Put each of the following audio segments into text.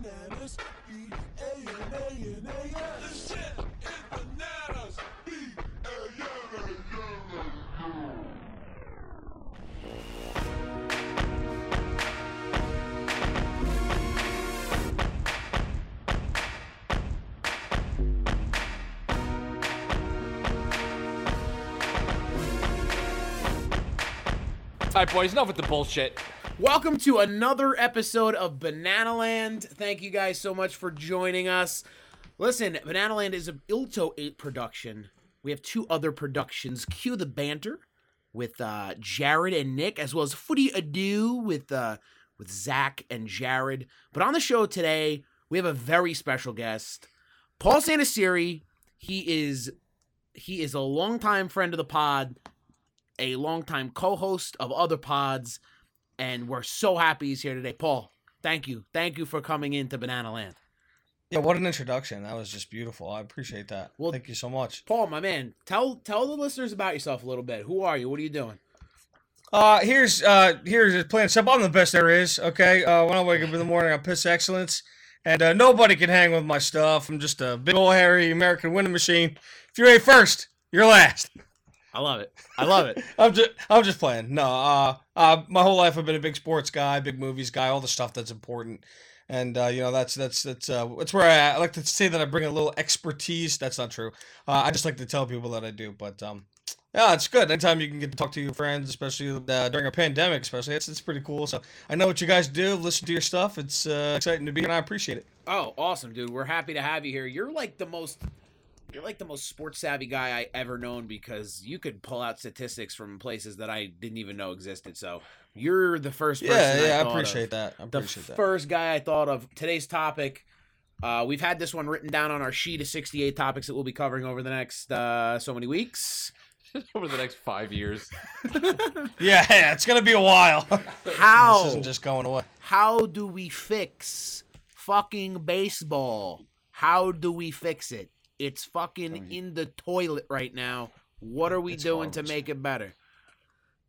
bananas. B A N A N A S. The shit is bananas. B A N A N A S. All right, boys, enough with the bullshit. Welcome to another episode of Banana Land. Thank you guys so much for joining us. Listen, Banana Land is an Ilto 8 production. We have two other productions. Cue the banter with uh, Jared and Nick, as well as Footy Ado with uh, with Zach and Jared. But on the show today, we have a very special guest, Paul Santasiri. He is he is a longtime friend of the pod, a longtime co-host of other pods, and we're so happy he's here today. Paul, thank you, thank you for coming into Banana Land. Yeah, what an introduction. That was just beautiful. I appreciate that. Well- Thank you so much. Paul, my man, tell tell the listeners about yourself a little bit. Who are you? What are you doing? Uh here's uh here's a plain simple. I'm the best there is, okay? Uh when I wake up in the morning I piss excellence. And uh, nobody can hang with my stuff. I'm just a big old hairy American winning machine. If you're a first, you're last. I love it. I love it. I'm just I'm just playing. No, uh, uh my whole life I've been a big sports guy, big movies guy, all the stuff that's important. And uh, you know that's that's that's uh, that's where I, I like to say that I bring a little expertise. That's not true. Uh, I just like to tell people that I do. But um, yeah, it's good. Anytime you can get to talk to your friends, especially uh, during a pandemic, especially it's it's pretty cool. So I know what you guys do. Listen to your stuff. It's uh, exciting to be here, and I appreciate it. Oh, awesome, dude. We're happy to have you here. You're like the most you're like the most sports savvy guy I ever known because you could pull out statistics from places that I didn't even know existed. So you're the first person. Yeah, yeah, I thought appreciate of. that. I The appreciate that. first guy I thought of today's topic. Uh, we've had this one written down on our sheet of 68 topics that we'll be covering over the next uh, so many weeks. Over the next five years. Yeah, yeah, it's gonna be a while. How? this isn't just going away. How do we fix fucking baseball? How do we fix it? It's fucking in the toilet right now. What are we It's doing to make it better?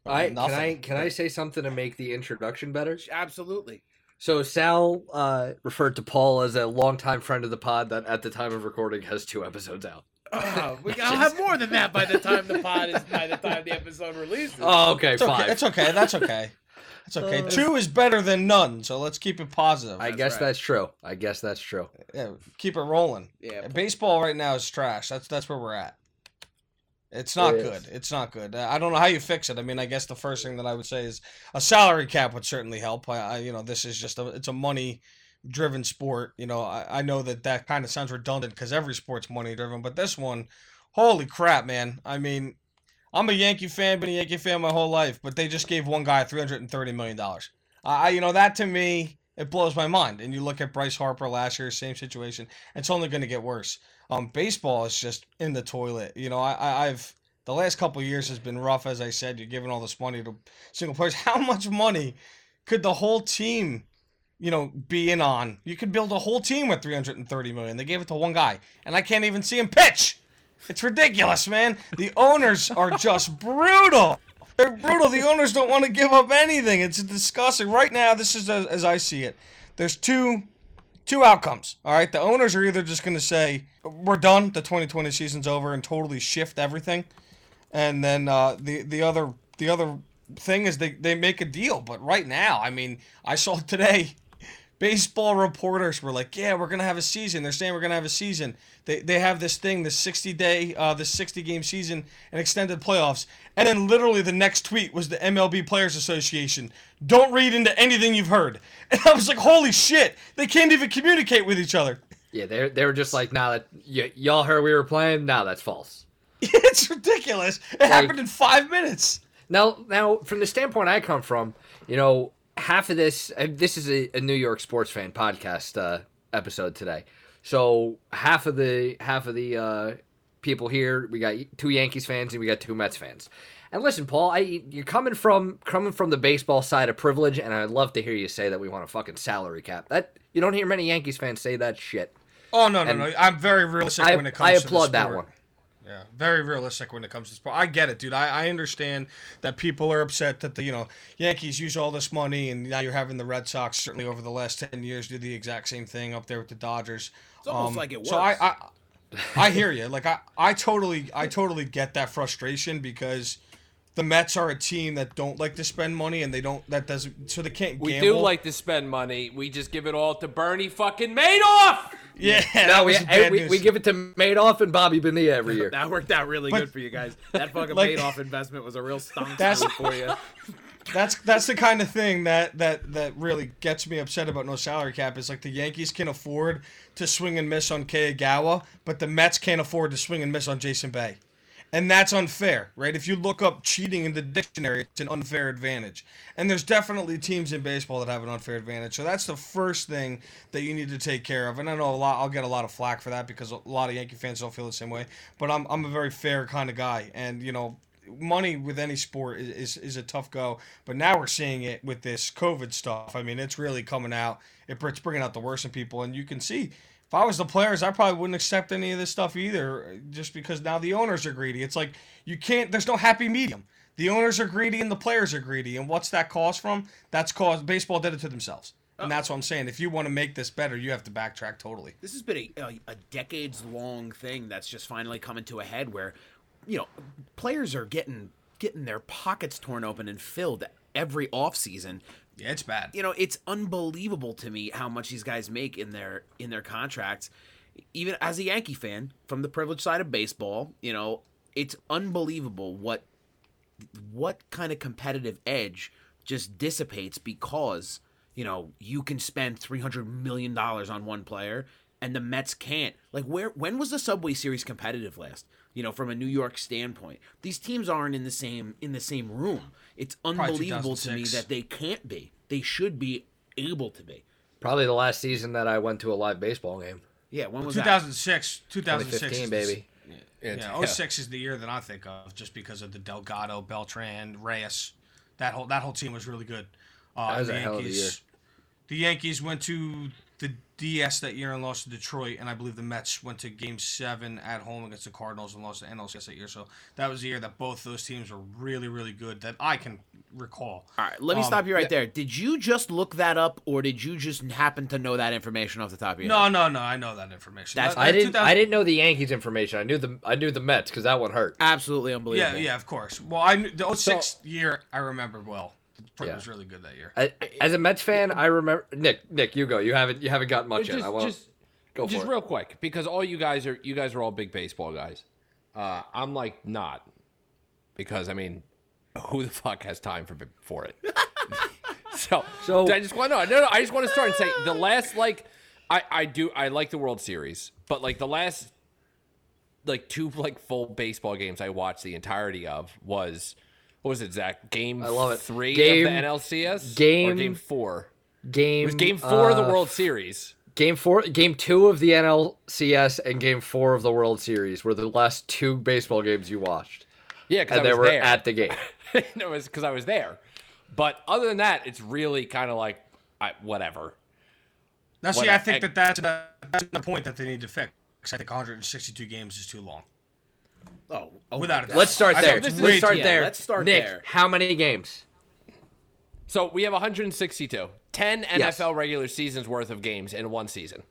I can I can I say something to make the introduction better? Absolutely. So Sal uh, referred to Paul as a longtime friend of the pod that at the time of recording has two episodes out. Uh, we, I'll have more than that by the time the pod is by the time the episode releases. Oh, okay, It's five. okay. It's okay. That's okay. It's okay. Uh, Two is better than none, so let's keep it positive. I That's guess right. that's true. I guess that's true. yeah, keep it rolling. yeah. Baseball right now is trash. That's that's where we're at. It's not It good. is. It's not good. Uh, I don't know how you fix it. I mean, I guess the first thing that I would say is a salary cap would certainly help. I, I you know, this is just a it's a money driven sport. You know, I, I know that that kind of sounds redundant because every sport's money driven, but this one, holy crap, man! I mean, I'm a Yankee fan, been a Yankee fan my whole life, but they just gave one guy 330 million dollars. I, you know, that to me, it blows my mind. And you look at Bryce Harper last year, same situation. It's only going to get worse. Um, baseball is just in the toilet. You know, I, I've the last couple years has been rough. As I said, you're giving all this money to single players. How much money could the whole team, you know, be in on? You could build a whole team with 330 million. They gave it to one guy, and I can't even see him pitch. It's ridiculous, man. The owners are just brutal. They're brutal. The owners don't want to give up anything. It's disgusting. Right now, this is as, as I see it. There's two two outcomes. All right, the owners are either just going to say we're done, the 2020 season's over, and totally shift everything, and then uh, the the other the other thing is they they make a deal. But right now, I mean, I saw today. Baseball reporters were like, "Yeah, we're gonna have a season." They're saying we're gonna have a season. They, they have this thing, the 60 day, uh, this 60 game season, and extended playoffs. And then literally the next tweet was the MLB Players Association. Don't read into anything you've heard. And I was like, "Holy shit! They can't even communicate with each other." Yeah, they they were just like, nah, that y- y'all heard we were playing. Nah, that's false. It's ridiculous. It happened in five minutes. Now, now from the standpoint I come from, you know, half of this this is a, a New York sports fan podcast uh, episode today. So half of the half of the uh, people here, we got two Yankees fans and we got two Mets fans. And listen, Paul, I you're coming from coming from the baseball side of privilege, and I'd love to hear you say that we want a fucking salary cap. That you don't hear many Yankees fans say that shit. Oh no no And no! I'm very realistic I, when it comes I applaud that one. Yeah, very realistic when it comes to sport. I get it, dude. I, I understand that people are upset that the you know Yankees use all this money, and now you're having the Red Sox certainly over the last ten years do the exact same thing up there with the Dodgers. It's almost um, like it So I. I I hear you. Like I, I totally I totally get that frustration because the Mets are a team that don't like to spend money and they don't that doesn't so they can't We do like to spend money. We just give it all to Bernie fucking Madoff. yeah. that No, we, was bad we, news. we give it to Madoff and Bobby Bonilla every year. That worked out really But- good for you guys. That fucking like- Madoff investment was a real stunk for you. That's that's the kind of thing that that that really gets me upset about no salary cap. Is like the Yankees can afford to swing and miss on Kagawa, but the Mets can't afford to swing and miss on Jason Bay, and that's unfair, right? If you look up cheating in the dictionary, it's an unfair advantage, and there's definitely teams in baseball that have an unfair advantage. So that's the first thing that you need to take care of. And I know a lot. I'll get a lot of flack for that because a lot of Yankee fans don't feel the same way. But I'm I'm a very fair kind of guy, and you know money with any sport is, is, is a tough go. But now we're seeing it with this COVID stuff. I mean, it's really coming out. It, it's bringing out the worst in people, and you can see. If I was the players, I probably wouldn't accept any of this stuff either, just because now the owners are greedy. It's like you can't. There's no happy medium. The owners are greedy and the players are greedy, and what's that cause from? That's caused. Baseball did it to themselves, and that's what I'm saying. If you want to make this better, you have to backtrack totally. This has been a, a, a decades long thing that's just finally coming to a head where, you know, players are getting getting their pockets torn open and filled every offseason. Yeah, it's bad. You know, it's unbelievable to me how much these guys make in their in their contracts. Even as a Yankee fan, from the privileged side of baseball, you know, it's unbelievable what what kind of competitive edge just dissipates because you know you can spend 300 million dollars on one player and the Mets can't. Like where when was the Subway series competitive last? You know from a New York standpoint. These teams aren't in the same in the same room. It's unbelievable to me that they can't be. They should be able to be. Probably the last season that I went to a live baseball game. yeah when was that? 2006, 2006, 2015, is the- baby. Yeah, 06 is the year that I think of, just because of the Delgado, Beltran, Reyes. That whole that whole team was really good. Uh, That was the a hell of a year. The Yankees went to the DS that year and lost to Detroit, and I believe the Mets went to Game Seven at home against the Cardinals and lost to NLCS that year. So that was the year that both those teams were really, really good that I can recall. all right let me Um, stop you right there did you just look that up or did you just happen to know that information off the top of your No, head no, no. No. I know that information. That's- That- I didn't. 2000 I didn't know the Yankees information. I knew the. I knew the Mets because that one hurt. absolutely unbelievable yeah, yeah, of course. Well, I knew the 06 year I remember well. It Yeah. was really good that year. I, as a Mets fan, I remember Nick. Nick, you go. You haven't. You haven't gotten much just, yet. I want just, go for just it. real quick, because all you guys are you guys are all big baseball guys. Uh, I'm like not, because I mean, who the fuck has time for for it? so, So- I just want to no, no, I just want to start and say the last like I I do I like the World Series, but like the last like two like full baseball games I watched the entirety of was what was it Zach game I love it. three Game- of the NLCS or game- game four game. it was game four of the uh, World Series. Game four, game two of the NLCS, and game four of the World Series were the last two baseball games you watched, Yeah, because they was were there. at the game. no, it was because I was there. But other than that, it's really kind of like I, whatever. Now, see, What- I think I- that that's, the- that's the point that they need to fix. I think 162 games is too long. Oh, oh Without my a God. doubt. Let's start I there. think this it's is- Let's start there. let's start Nick, there. how many games? So we have 162, 10 Yes. NFL regular seasons worth of games in one season,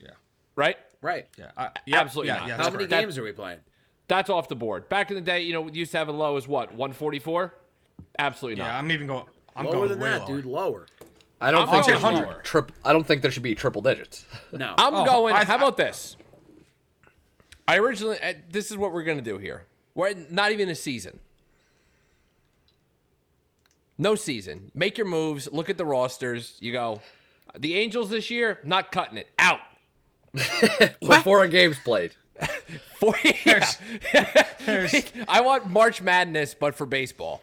Yeah. right? Right. Yeah. Uh, yep, Absolutely yeah, not. Yeah, How many correct. games are we playing? That's off the board. Back in the day, you know, we used to have a low as what 144. Absolutely not. Yeah. I'm even going. I'm Lower going than way that, lower. dude. Lower. I don't I'm think there going should be lower. triple. I don't think there should be triple digits. No. I'm Oh, going. I- how about this? I originally. uh, This is what we're gonna do here. We're not even a season. No season. Make your moves. Look at the rosters. You go. The Angels this year, not cutting it. Out. Before a game's played. Four There's- years. I want March Madness, but for baseball.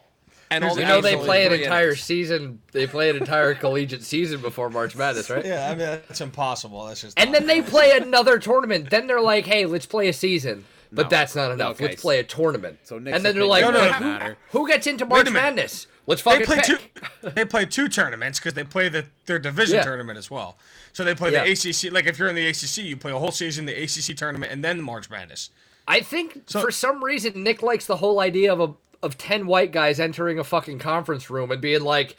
And all the You know they play an entire innings. season. They play an entire collegiate season before March Madness, right? Yeah, I mean that's impossible. That's just. And then they play another tournament. Then they're like, "Hey, let's play a season." But No. that's not enough. Okay. Let's play a tournament. So Nick's and then they're like, No, no, no. who, matter. who gets into March. Madness? Let's They play pick." two. They play two tournaments because they play the their division Yeah. tournament as well. So they play Yeah. the ACC. Like if you're in the ACC, you play a whole season, the ACC tournament, and then the March Madness. I think So- for some reason Nick likes the whole idea of a of ten white guys entering a fucking conference room and being like,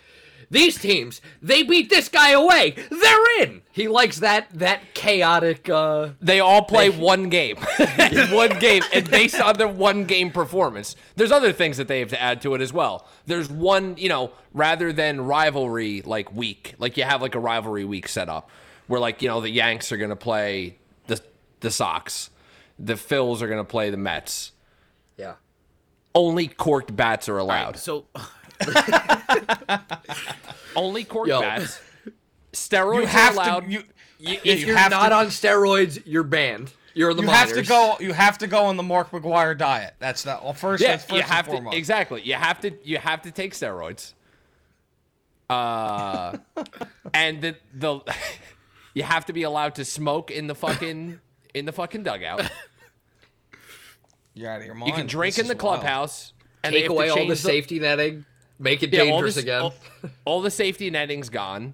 "These teams, they beat this guy away, they're in." He likes that that chaotic. uh They all play one game, one game, and based on their one game performance. There's other things that they have to add to it as well. There's one, you know, rather than rivalry like week, like you have like a rivalry week set up, where like you know the Yanks are gonna play the the Sox, the Phils are gonna play the Mets. Yeah. Only corked bats are allowed. So Only corked Yo. bats. Steroids You have are allowed. to. You, Y- Yeah, if you you're have not to- on steroids, you're banned. You're in the you minors. have to go. You have to go on the Mark McGwire diet. That's the well, first. Yeah, that's first you have and to foremost. exactly. You have to you have to take steroids. Uh, and the the you have to be allowed to smoke in the fucking in the fucking dugout. You're out of your mind. You can drink This in the is wild. clubhouse. And take have away all the change safety netting, make it yeah, all dangerous this- again. All, all the safety netting's gone.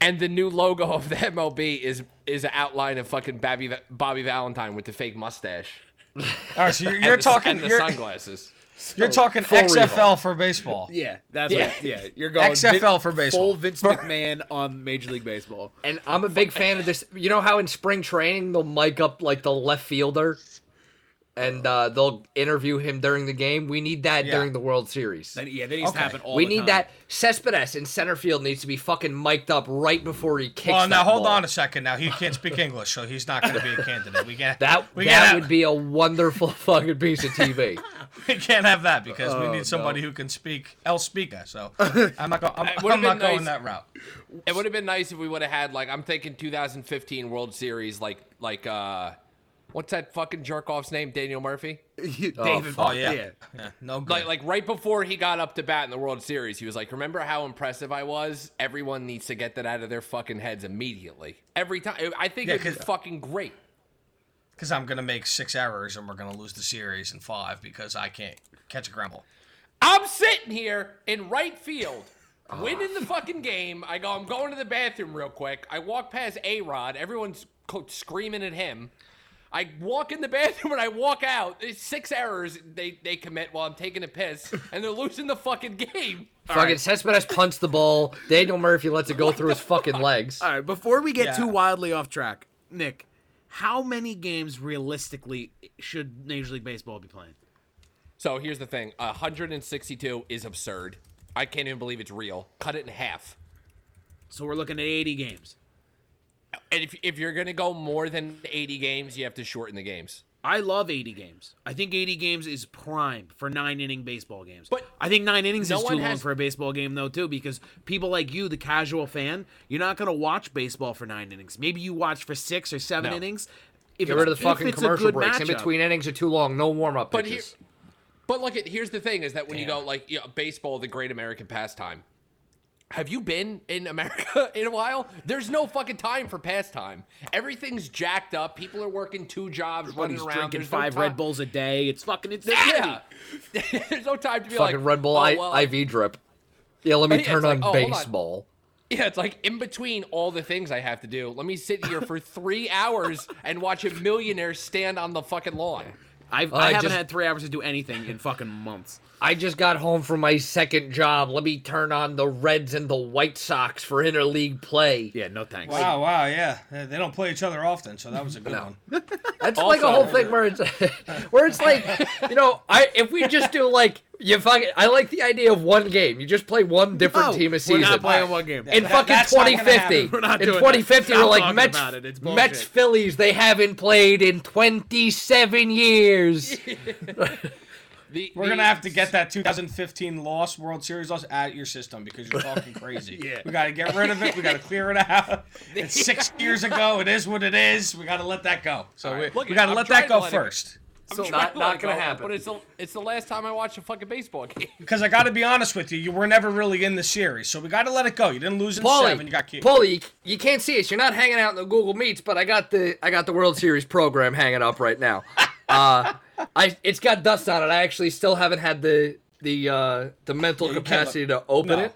And the new logo of the MLB is is an outline of fucking Bobby Bobby Valentine with the fake mustache. All right, so you're, you're the- talking. and the You're, sunglasses. you're talking full XFL revolt. for baseball. yeah, that's Yeah. what. Yeah, you're going XFL for baseball. Full Vince McMahon on Major League Baseball. And I'm a big fan of this. You know how in spring training they'll mic up like the left fielder, and uh, they'll interview him during the game. We need that Yeah. during the World Series. That, yeah, that needs Okay. to happen all we the need time. that. Cespedes in center field needs to be fucking mic'd up right before he kicks. Well, now that hold ball. on a second. Now he can't speak English, so he's not going to be a candidate. We can't. That we that can't would have, be a wonderful fucking piece of TV. we can't have that because we Oh, need somebody no. who can speak El Speaker. So I'm not. Go, I'm, I'm not been going that route. It would have been nice if we would have had like I'm thinking 2015 World Series like like uh what's that fucking jerk off's name Daniel Murphy oh, David. fuck. Oh yeah. yeah. No good. like like right before he got up to bat in the World Series he was like remember how impressive I was everyone needs to get that out of their fucking heads immediately every time I think Yeah, it's 'cause- fucking great Because I'm going to make six errors and we're going to lose the series in five because I can't catch a ground ball. I'm sitting here in right field ah. winning the fucking game I go I'm going to the bathroom real quick I walk past A Rod everyone's co- screaming at him I walk in the bathroom and I walk out. There's six errors they, they commit while I'm taking a piss, and they're losing the fucking game. fucking Cespedes punts the ball. Daniel Murphy lets it go through his fucking legs. All right, before we get Yeah. too wildly off track, Nick, how many games realistically should Major League Baseball be playing? So here's the thing 162 is absurd. I can't even believe it's real. Cut it in half. So we're looking at 80 games. And if, if you're going to go more than 80 games, you have to shorten the games. I love 80 games. I think 80 games is prime for nine inning baseball games. But I think nine innings no is too one long has- for a baseball game, though, too, because people like you, the casual fan, you're not going to watch baseball for nine innings. Maybe you watch for six or seven No. innings. If Get it's- rid of the if fucking it's a commercial good breaks. In between innings are too long. No warm up But here, pitches. but look at here's the thing is that when you go like you know, baseball, the great American pastime. Have you been in America in a while? There's no fucking time for pastime. Everything's jacked up. People are working two jobs, running around. drinking There's five time- Red Bulls a day. It's fucking it's Yeah. There's no time to be like fucking like Red Bull oh, I- well, IV drip. Yeah, let me Yeah, it's turn like, on oh, hold on. baseball. Yeah, it's like in between all the things I have to do. Let me sit here for three hours and watch a millionaire stand on the fucking lawn. I've, I I haven't just- had three hours to do anything in fucking months. I just got home from my second job. Let me turn on the Reds and the White Sox for interleague play. Yeah, no thanks. Wow, wow, yeah. They don't play each other often, so that was a good one. That's like a whole thing where it's where it's like, you know, I if we just do like you fucking I like the idea of one game. You just play one different No, team a season. we're season. not playing one game. in That- fucking that's not gonna 2050. We're not in doing that. 2050, we're like talking Mets, it. Mets. Phillies. They haven't played in 27 years. The, We're the- gonna have to get that 2015 loss World Series loss out of your system because you're talking crazy. Yeah. We gotta get rid of it. We gotta clear it out. It's six years ago. It is what it is. We gotta let that go. So we, Look, we gotta I'm let trying that to go let it- first. I'm So not- to not gonna go, happen. But it's the it's the last time I watched a fucking baseball game. Because I gotta be honest with you, you were never really in the series, so we gotta let it go. You didn't lose in seven. You got Paulie, kicked. Paulie, you, you can't see us. You're not hanging out in the Google Meets, but I got the I got the World Series program hanging up right now. Uh, I it's got dust on it. I actually still haven't had the the uh, the mental Yeah, capacity to open No. it.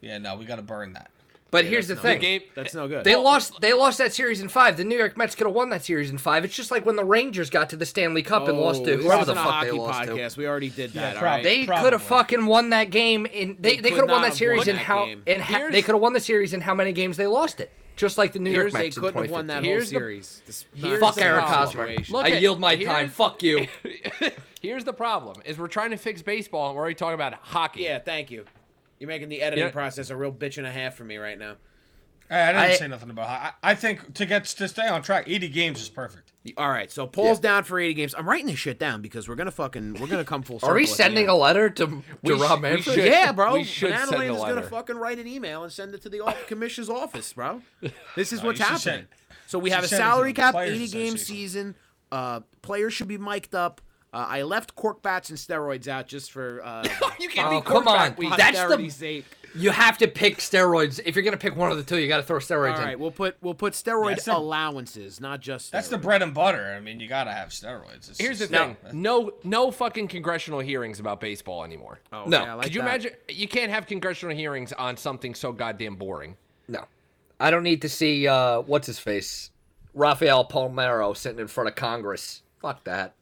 Yeah, no, we gotta burn that. But here's the no thing. game. That's no good. They lost. They lost that series in five. The New York Mets could have won that series in five. It's just like when the Rangers got to the Stanley Cup and lost to Oh, whoever the isn't a fuck they hockey lost to. We already did that. Yeah, all right? They could have fucking won that game in. They, They they, could could have won that series in how game. in ha- they could have won the series in how many games they lost it. Just like the New York Here's, they couldn't have won that whole Here's the- series. This- here's Fuck Eric problem. Hosmer. Look I at- yield my time. Fuck you. Here's the problem: is we're trying to fix baseball, and we're already talking about hockey. Yeah, thank you. You're making the editing Yeah. process a real bitch and a half for me right now. Hey, I didn't I- say nothing about. I, I think to get to stay on track, 80 games is perfect. All right, so Paul's down for 80 games. I'm writing this shit down because we're gonna fucking we're gonna come full circle. Are we sending a letter to, to We Rob sh- Manfred? should. Yeah, bro. We should Banana send Land a is gonna fucking write an email and send it to the off- commissioner's office, bro. This is No, what's happening. send- so we have a should send it to salary cap, 80 game season. Uh, players should be mic'd up. Uh, I left cork bats and steroids out just for uh, you can't Oh, be come on. quarterback. That's the- posterity's sake. You have to pick steroids. If you're gonna pick one of the two, you got to throw steroids All in. right, we'll put we'll put steroid That's the- allowances, not just. That's the bread and butter. I mean, you gotta have steroids. It's Here's the just- thing: no, no fucking congressional hearings about baseball anymore. Oh, No. okay, I like Could you that. imagine? You can't have congressional hearings on something so goddamn boring. No, I don't need to see uh, what's his face, Rafael Palmeiro sitting in front of Congress. Fuck that.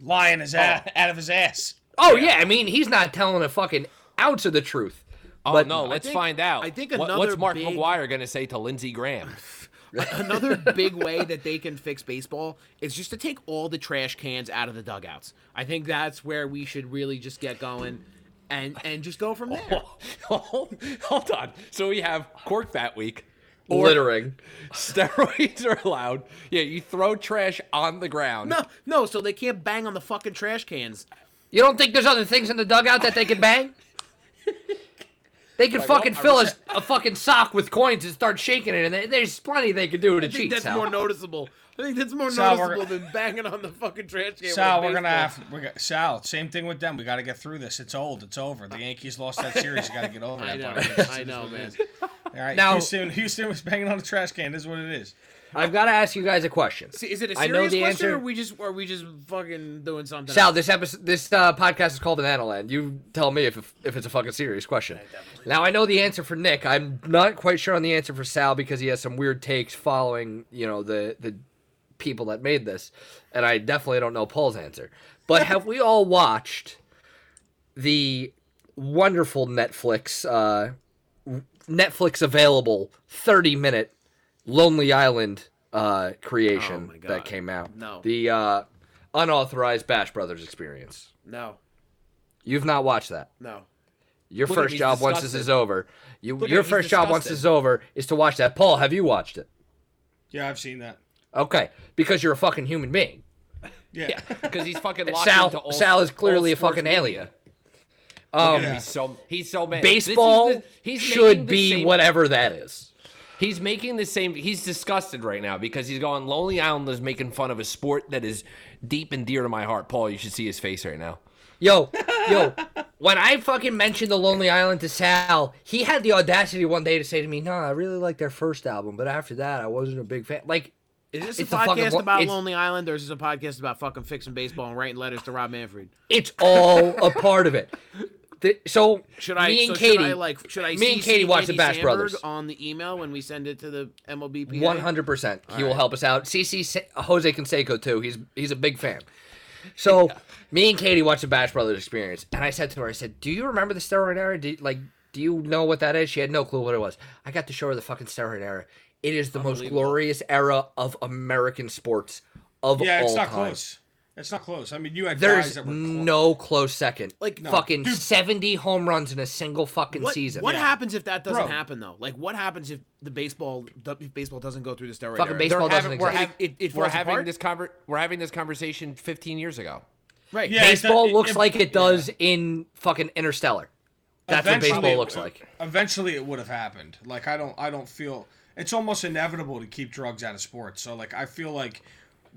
lying his ass out of his ass. Oh yeah, I mean he's not telling a fucking ounce of the truth. Oh But no, let's think- find out. I think another what's Mark big- McGwire gonna say to Lindsey Graham? Another big way that they can fix baseball is just to take all the trash cans out of the dugouts. I think that's where we should really just get going and and just go from there. hold, hold on. So we have cork bat week. Or Littering. steroids are allowed. Yeah, you throw trash on the ground. No, no, so they can't bang on the fucking trash cans. You don't think there's other things in the dugout that they can bang? They could oh, fucking fill a, a fucking sock with coins and start shaking it, and they- there's plenty they could do to I think cheat. that's Sal. more noticeable. I think that's more Sal, we're- noticeable than banging on the fucking trash can. Sal, we're gonna have we got, Sal. Same thing with them. We got to get through this. It's old. It's over. The Yankees lost that series. You got to get over I that. know, buddy. It's- I know, it man. All right, Now- Houston. Houston was banging on the trash can. This is what it is. I've got to ask you guys a question. See, Is it a I know serious the question, answer. or we just, are we just fucking doing something? Sal, else? this episode, this uh, podcast is called Banana Land. You tell me if if it's a fucking serious question. Now I know the answer for Nick. I'm not quite sure on the answer for Sal because he has some weird takes following, you know, the the people that made this, and I definitely don't know Paul's answer. But have we all watched the wonderful Netflix uh, Netflix available 30 minute Lonely Island uh, creation Oh that came out? No. The uh, unauthorized Bash Brothers experience. no, You've not watched that. no. Your Look first he's job once this is over. You, Look your he's first job once this is over is to watch that. Paul, have you watched it? Yeah, I've seen that. Okay, because you're a fucking human being. Yeah. because he's fucking locked into Sal, old, Sal is clearly a fucking media. alien. Um, Yeah. He's so he's so mad. Baseball the- he's should be same- whatever that is. He's making the same. He's disgusted right now because he's going. Lonely Island is making fun of a sport that is deep and dear to my heart. Paul, you should see his face right now. Yo, yo, when I fucking mentioned the Lonely Island to Sal, he had the audacity one day to say to me, "No, I really like their first album, but after that, I wasn't a big fan." Like, Is this It's a a fucking podcast about Lonely Island, or is this a podcast about fucking fixing baseball and writing letters to Rob Manfred? it's all a part of it. The, so Should I? me and so Katie, should I like? Should I? me and Katie watch the Andy Bash Samberg Brothers. on the email when we send it to the MLBPA. One hundred percent. He will help us out. CC Sa- Jose Canseco too. He's he's a big fan. So me and Katie watched the Bash Brothers experience, and I said to her, I said, "Do you remember the steroid era? Do, like, do you know what that is?" She had no clue what it was. I got to show her the fucking steroid era. It is the most glorious era of American sports of Yeah, all it's not time. close. It's not close. I mean, you had guys There's that were clo- no close second. Like, Like fucking Dude. seventy home runs in a single fucking What, season. what Yeah. happens if that doesn't Bro. happen though? Like, what happens if the baseball, the, if baseball doesn't go through the steroid Fucking era? baseball They're doesn't having- we're, exist. hav- It- it we're falls having apart? this conver- We're having this conversation 15 years ago. Right. Yeah, it's baseball that- looks it- like it yeah. does in fucking Interstellar. That's what Eventually baseball it- looks like. Eventually, it would have happened. Like I don't, I don't feel it's almost inevitable to keep drugs out of sports. So like I feel like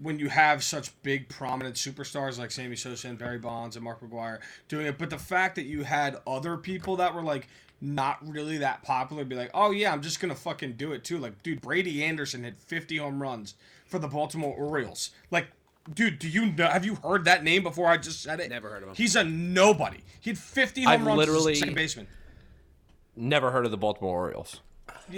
when you have such big prominent superstars like Sammy Sosa and Barry Bonds and Mark McGwire doing it, but the fact that you had other people that were like not really that popular be like, oh yeah, I'm just gonna fucking do it too. Like, dude, Brady Anderson hit 50 home runs for the Baltimore Orioles. Like. Dude, do you know? Have you heard that name before I just said it? Never heard of him. He's a nobody. He had 50 home I've runs literally- second baseman. Never heard of the Baltimore Orioles.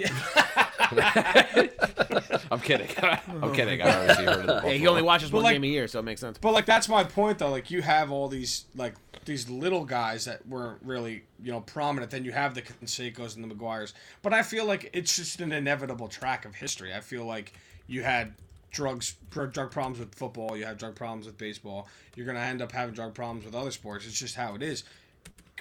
I'm kidding. I'm kidding. I obviously heard of the Yeah, he only watches one like- game a year, so it makes sense. But like that's my point though. Like you have all these like these little guys that weren't really you know prominent. Then you have the Canseco's and the McGwires. But I feel like it's just an inevitable track of history. I feel like you had drugs drug drug problems with football. You have drug problems with baseball. You're gonna end up having drug problems with other sports. It's just how it is.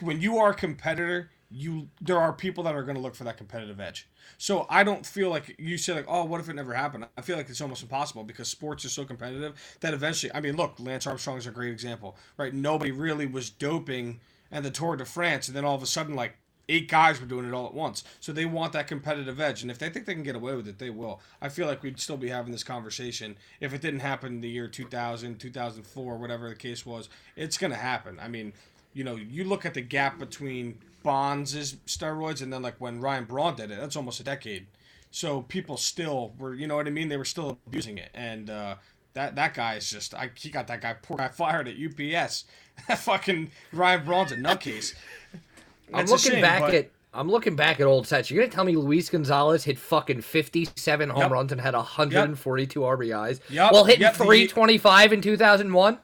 When you are a competitor, you there are people that are gonna look for that competitive edge. So I don't feel like you say like, oh, what if it never happened? I feel like it's almost impossible because sports is so competitive that eventually, I mean, look, Lance Armstrong is a great example, right? Nobody really was doping and the Tour de France, and then all of a sudden, like eight guys were doing it all at once. So they want that competitive edge, and if they think they can get away with it, they will. I feel like we'd still be having this conversation if it didn't happen in the year 2000, 2004, whatever the case was. It's gonna happen. I mean, you know, you look at the gap between Bonds' is steroids and then like when Ryan Braun did it, that's almost a decade. So people still were, you know what I mean? They were still abusing it, and uh, that that guy is just, I he got that guy poor guy fired at UPS. That fucking Ryan Braun's a nutcase. I'm looking shame, back but- at I'm looking back at old sets. You're gonna tell me Luis Gonzalez hit fucking 57 home Yep. runs and had 142 RBIs Yep. while hitting Yep, the- 325 in 2001.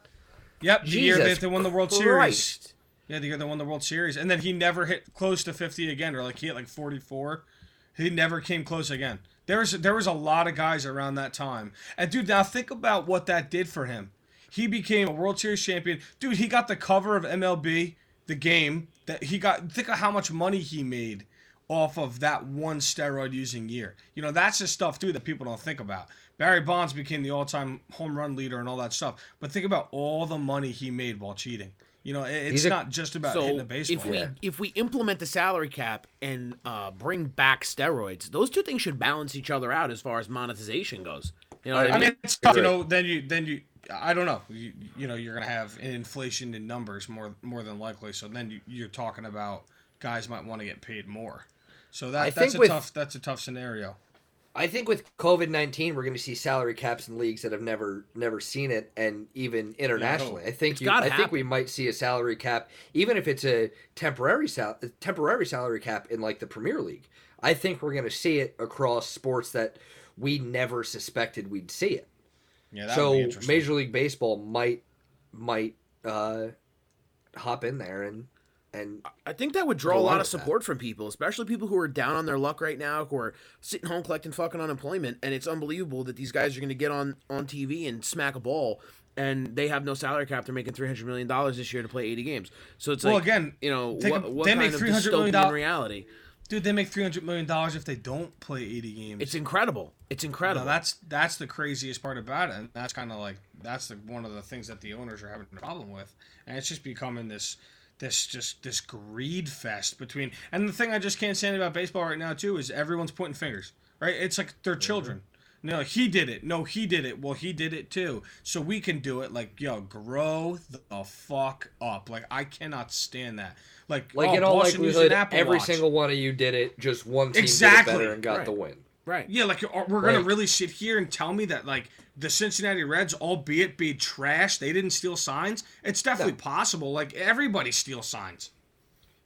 Yep, the year Jesus that they won the World Series. Yeah, the year they won the World Series, and then he never hit close to 50 again, or like he hit like 44. He never came close again. There was there was a lot of guys around that time, and dude, now think about what that did for him. He became a World Series champion, dude. He got the cover of MLB, the game that he got. Think of how much money he made off of that one steroid using year. You know, that's the stuff too that people don't think about. Barry Bonds became the all-time home run leader and all that stuff, but think about all the money he made while cheating. You know, it's a- not just about hitting the baseball. if we Yeah. if we implement the salary cap and uh, bring back steroids, those two things should balance each other out as far as monetization goes. You know what I I mean? mean, it's tough, you know. Then you, then you, I don't know. You, you know, you're gonna have an inflation in numbers more, more than likely. So then you, you're talking about guys might want to get paid more. So that I that's a with- tough, that's a tough scenario. I think with COVID nineteen, we're going to see salary caps in leagues that have never never seen it, and even internationally. I think you, I think we might see a salary cap, even if it's a temporary sal- temporary salary cap in like the Premier League. I think we're going to see it across sports that we never suspected we'd see it. Yeah, so would be interesting. Major League Baseball might might uh, hop in there and and I think that would draw a lot of with that. support from people, especially people who are down on their luck right now, who are sitting home collecting fucking unemployment. And it's unbelievable that these guys are going to get on on TV and smack a ball, and they have no salary cap. They're making three hundred million dollars this year to play eighty games. So it's like Well, like again, you know, take a- what, what they kind make of $300 million dystopian reality? dude, they make three hundred million dollars if they don't play eighty games. It's incredible. It's No, incredible. that's that's the craziest part about it, and that's kind of like that's the one of the things that the owners are having a problem with, and it's just becoming this this just this greed fest between. And the thing I just can't stand about baseball right now too is everyone's pointing fingers, right? It's like they're mm-hmm. children. No, he did it. No, he did it. Well, he did it too. So we can do it. Like, yo, grow the fuck up. Like, I cannot stand that. Like, like oh, in all Boston likelihood, Apple every Watch. single one of you did it. Just one team Exactly. did it better and got Right. the win. Right. Yeah, like uh, we're gonna Right. really sit here and tell me that like the Cincinnati Reds, albeit be trash, they didn't steal signs. It's definitely possible. Like everybody steals signs.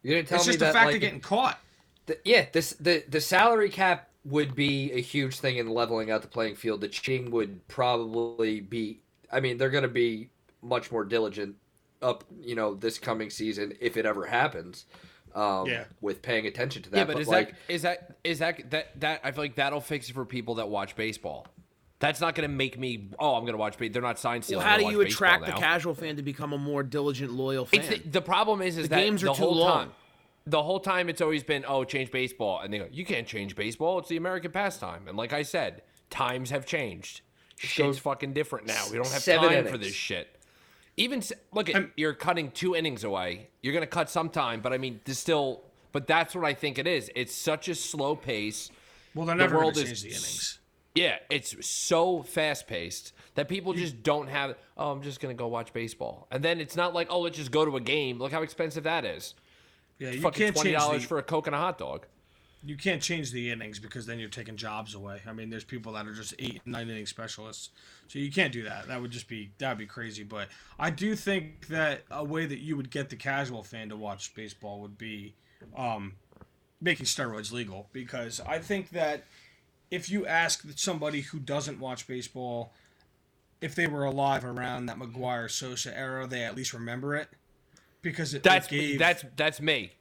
You're gonna tell me that it's me just the fact like of getting caught. the, yeah, this the the salary cap would be a huge thing in leveling out the playing field. The cheating would probably be. I mean, they're gonna be much more diligent up, you know, this coming season if it ever happens. Um, Yeah. with paying attention to that. Yeah, but, is like, that is that is that that that I feel like that'll fix it for people that watch baseball. That's not going to make me. Oh, I'm going to watch. Ba- they're not sign Well, how do you watch baseball attract the casual fan to become a more diligent, loyal fan? It's the, the problem is is The that games are the too whole long. time, the whole time it's always been oh change baseball, and they go you can't change baseball. It's the American pastime, and like I said, times have changed. Shit's fucking different now. We don't have seven time for this shit. Even look at I'm- you're cutting two innings away. You're gonna cut some time, but I mean, there's still. But that's what I think it is. It's such a slow pace. Well, they're The never world gonna is change the innings. Yeah, it's so fast paced that people just don't have. Oh, I'm just gonna go watch baseball, and then it's not like oh, let's just go to a game. Look how expensive that is. Yeah, you Fucking can't twenty dollars the, for a coke and a hot dog. You can't change the innings because then you're taking jobs away. I mean, there's people that are just eight, nine inning specialists, so you can't do that. That would just be that would be crazy. But I do think that a way that you would get the casual fan to watch baseball would be, um, making steroids legal because I think that if you ask somebody who doesn't watch baseball if they were alive around that McGwire Sosa era, they at least remember it because it, That's it gave that's that's me.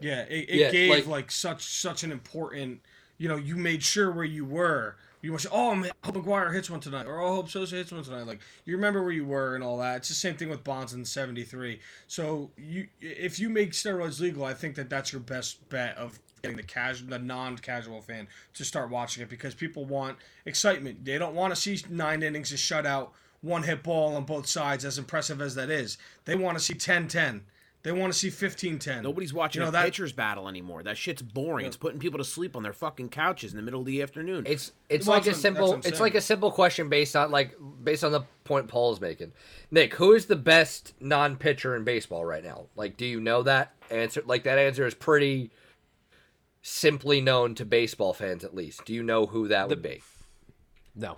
Yeah it, it Yeah, gave like- like, such such an important you know you made sure where you were. You say, oh, man, I hope McGwire hits one tonight, or oh, I hope Sosa hits one tonight. Like you remember where you were and all that. It's the same thing with Bonds in '73. So you, if you make steroids legal, I think that that's your best bet of getting the casual, the non-casual fan to start watching it because people want excitement. They don't want to see nine innings of shutout, one hit ball on both sides, as impressive as that is. They want to see 10-10. They want to see 15-10. Nobody's watching You know, a that- pitcher's battle anymore. That shit's boring. It's putting people to sleep on their fucking couches in the middle of the afternoon. It's it's Well, like a simple that's what I'm it's like a simple question based on like based on the point Paul's making. Nick, who is the best non pitcher in baseball right now? Like, do you know that answer? Like that answer is pretty simply known to baseball fans at least. Do you know who that would be? No.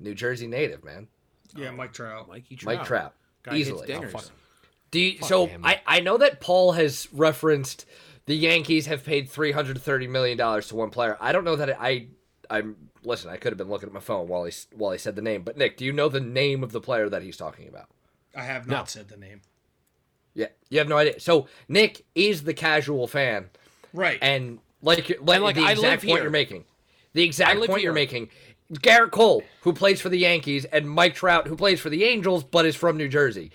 New Jersey native, man. yeah, Mike Trout. Mikey Trout. Mike Trout. Guy hits Easily. dingers. Oh, fuck. Do you, so him. I, I know that Paul has referenced the Yankees have paid three hundred thirty million dollars to one player. I don't know that I I'm listen. I could have been looking at my phone while he while he said the name. But Nick, do you know the name of the player that he's talking about? I have not said the name. Yeah, you have no idea. So Nick is the casual fan, Right. and like like, And, like, the I exact live point here. you're making, the exact live point you're making. Gerrit Cole, who plays for the Yankees, and Mike Trout, who plays for the Angels but is from New Jersey.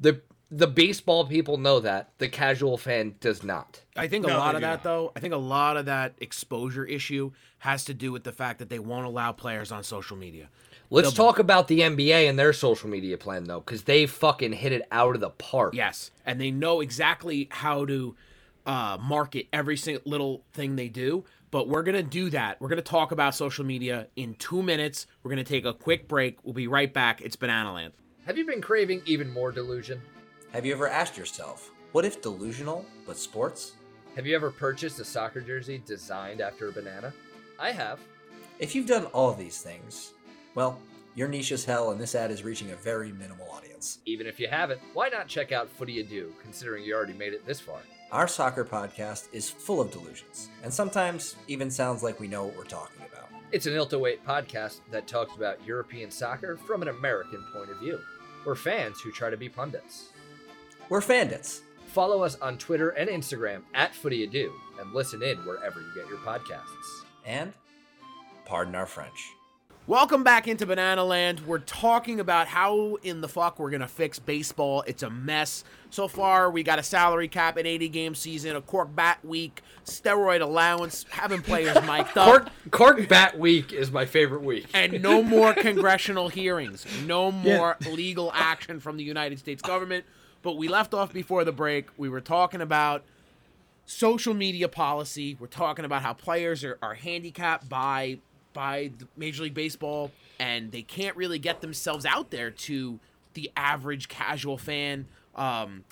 The the baseball people know that. The casual fan does not. I think a lot of that, not. though, I think a lot of that exposure issue has to do with the fact that they won't allow players on social media. Let's The- talk about the NBA and their social media plan though, because they fucking hit it out of the park. Yes, and they know exactly how to uh, market every single little thing they do. But we're gonna do that. We're gonna talk about social media in two minutes. We're gonna take a quick break. We'll be right back. It's Banana Land. Have you been craving even more delusion? Have you ever asked yourself, what if delusional but sports? Have you ever purchased a soccer jersey designed after a banana? I have. If you've done all of these things, well, your niche is hell and this ad is reaching a very minimal audience. Even if you haven't, why not check out Footy Ado, considering you already made it this far? Our soccer podcast is full of delusions, and sometimes even sounds like we know what we're talking about. It's an Ilta 8 podcast that talks about European soccer from an American point of view. We're fans who try to be pundits. We're Fandits. Follow us on Twitter and Instagram at Footy Ado and listen in wherever you get your podcasts. And, pardon our French. Welcome back into Banana Land. We're talking about how in the fuck we're gonna fix baseball. It's a mess. So far, we got a salary cap, an 80 game season, a cork bat week, steroid allowance, having players mic'd up. Cork, Cork Bat Week is my favorite week. and no more congressional hearings, no more legal action from the United States government. But we left off before the break. We were talking about social media policy. We're talking about how players are, are handicapped by by the Major League Baseball, and they can't really get themselves out there to the average casual fan. Um,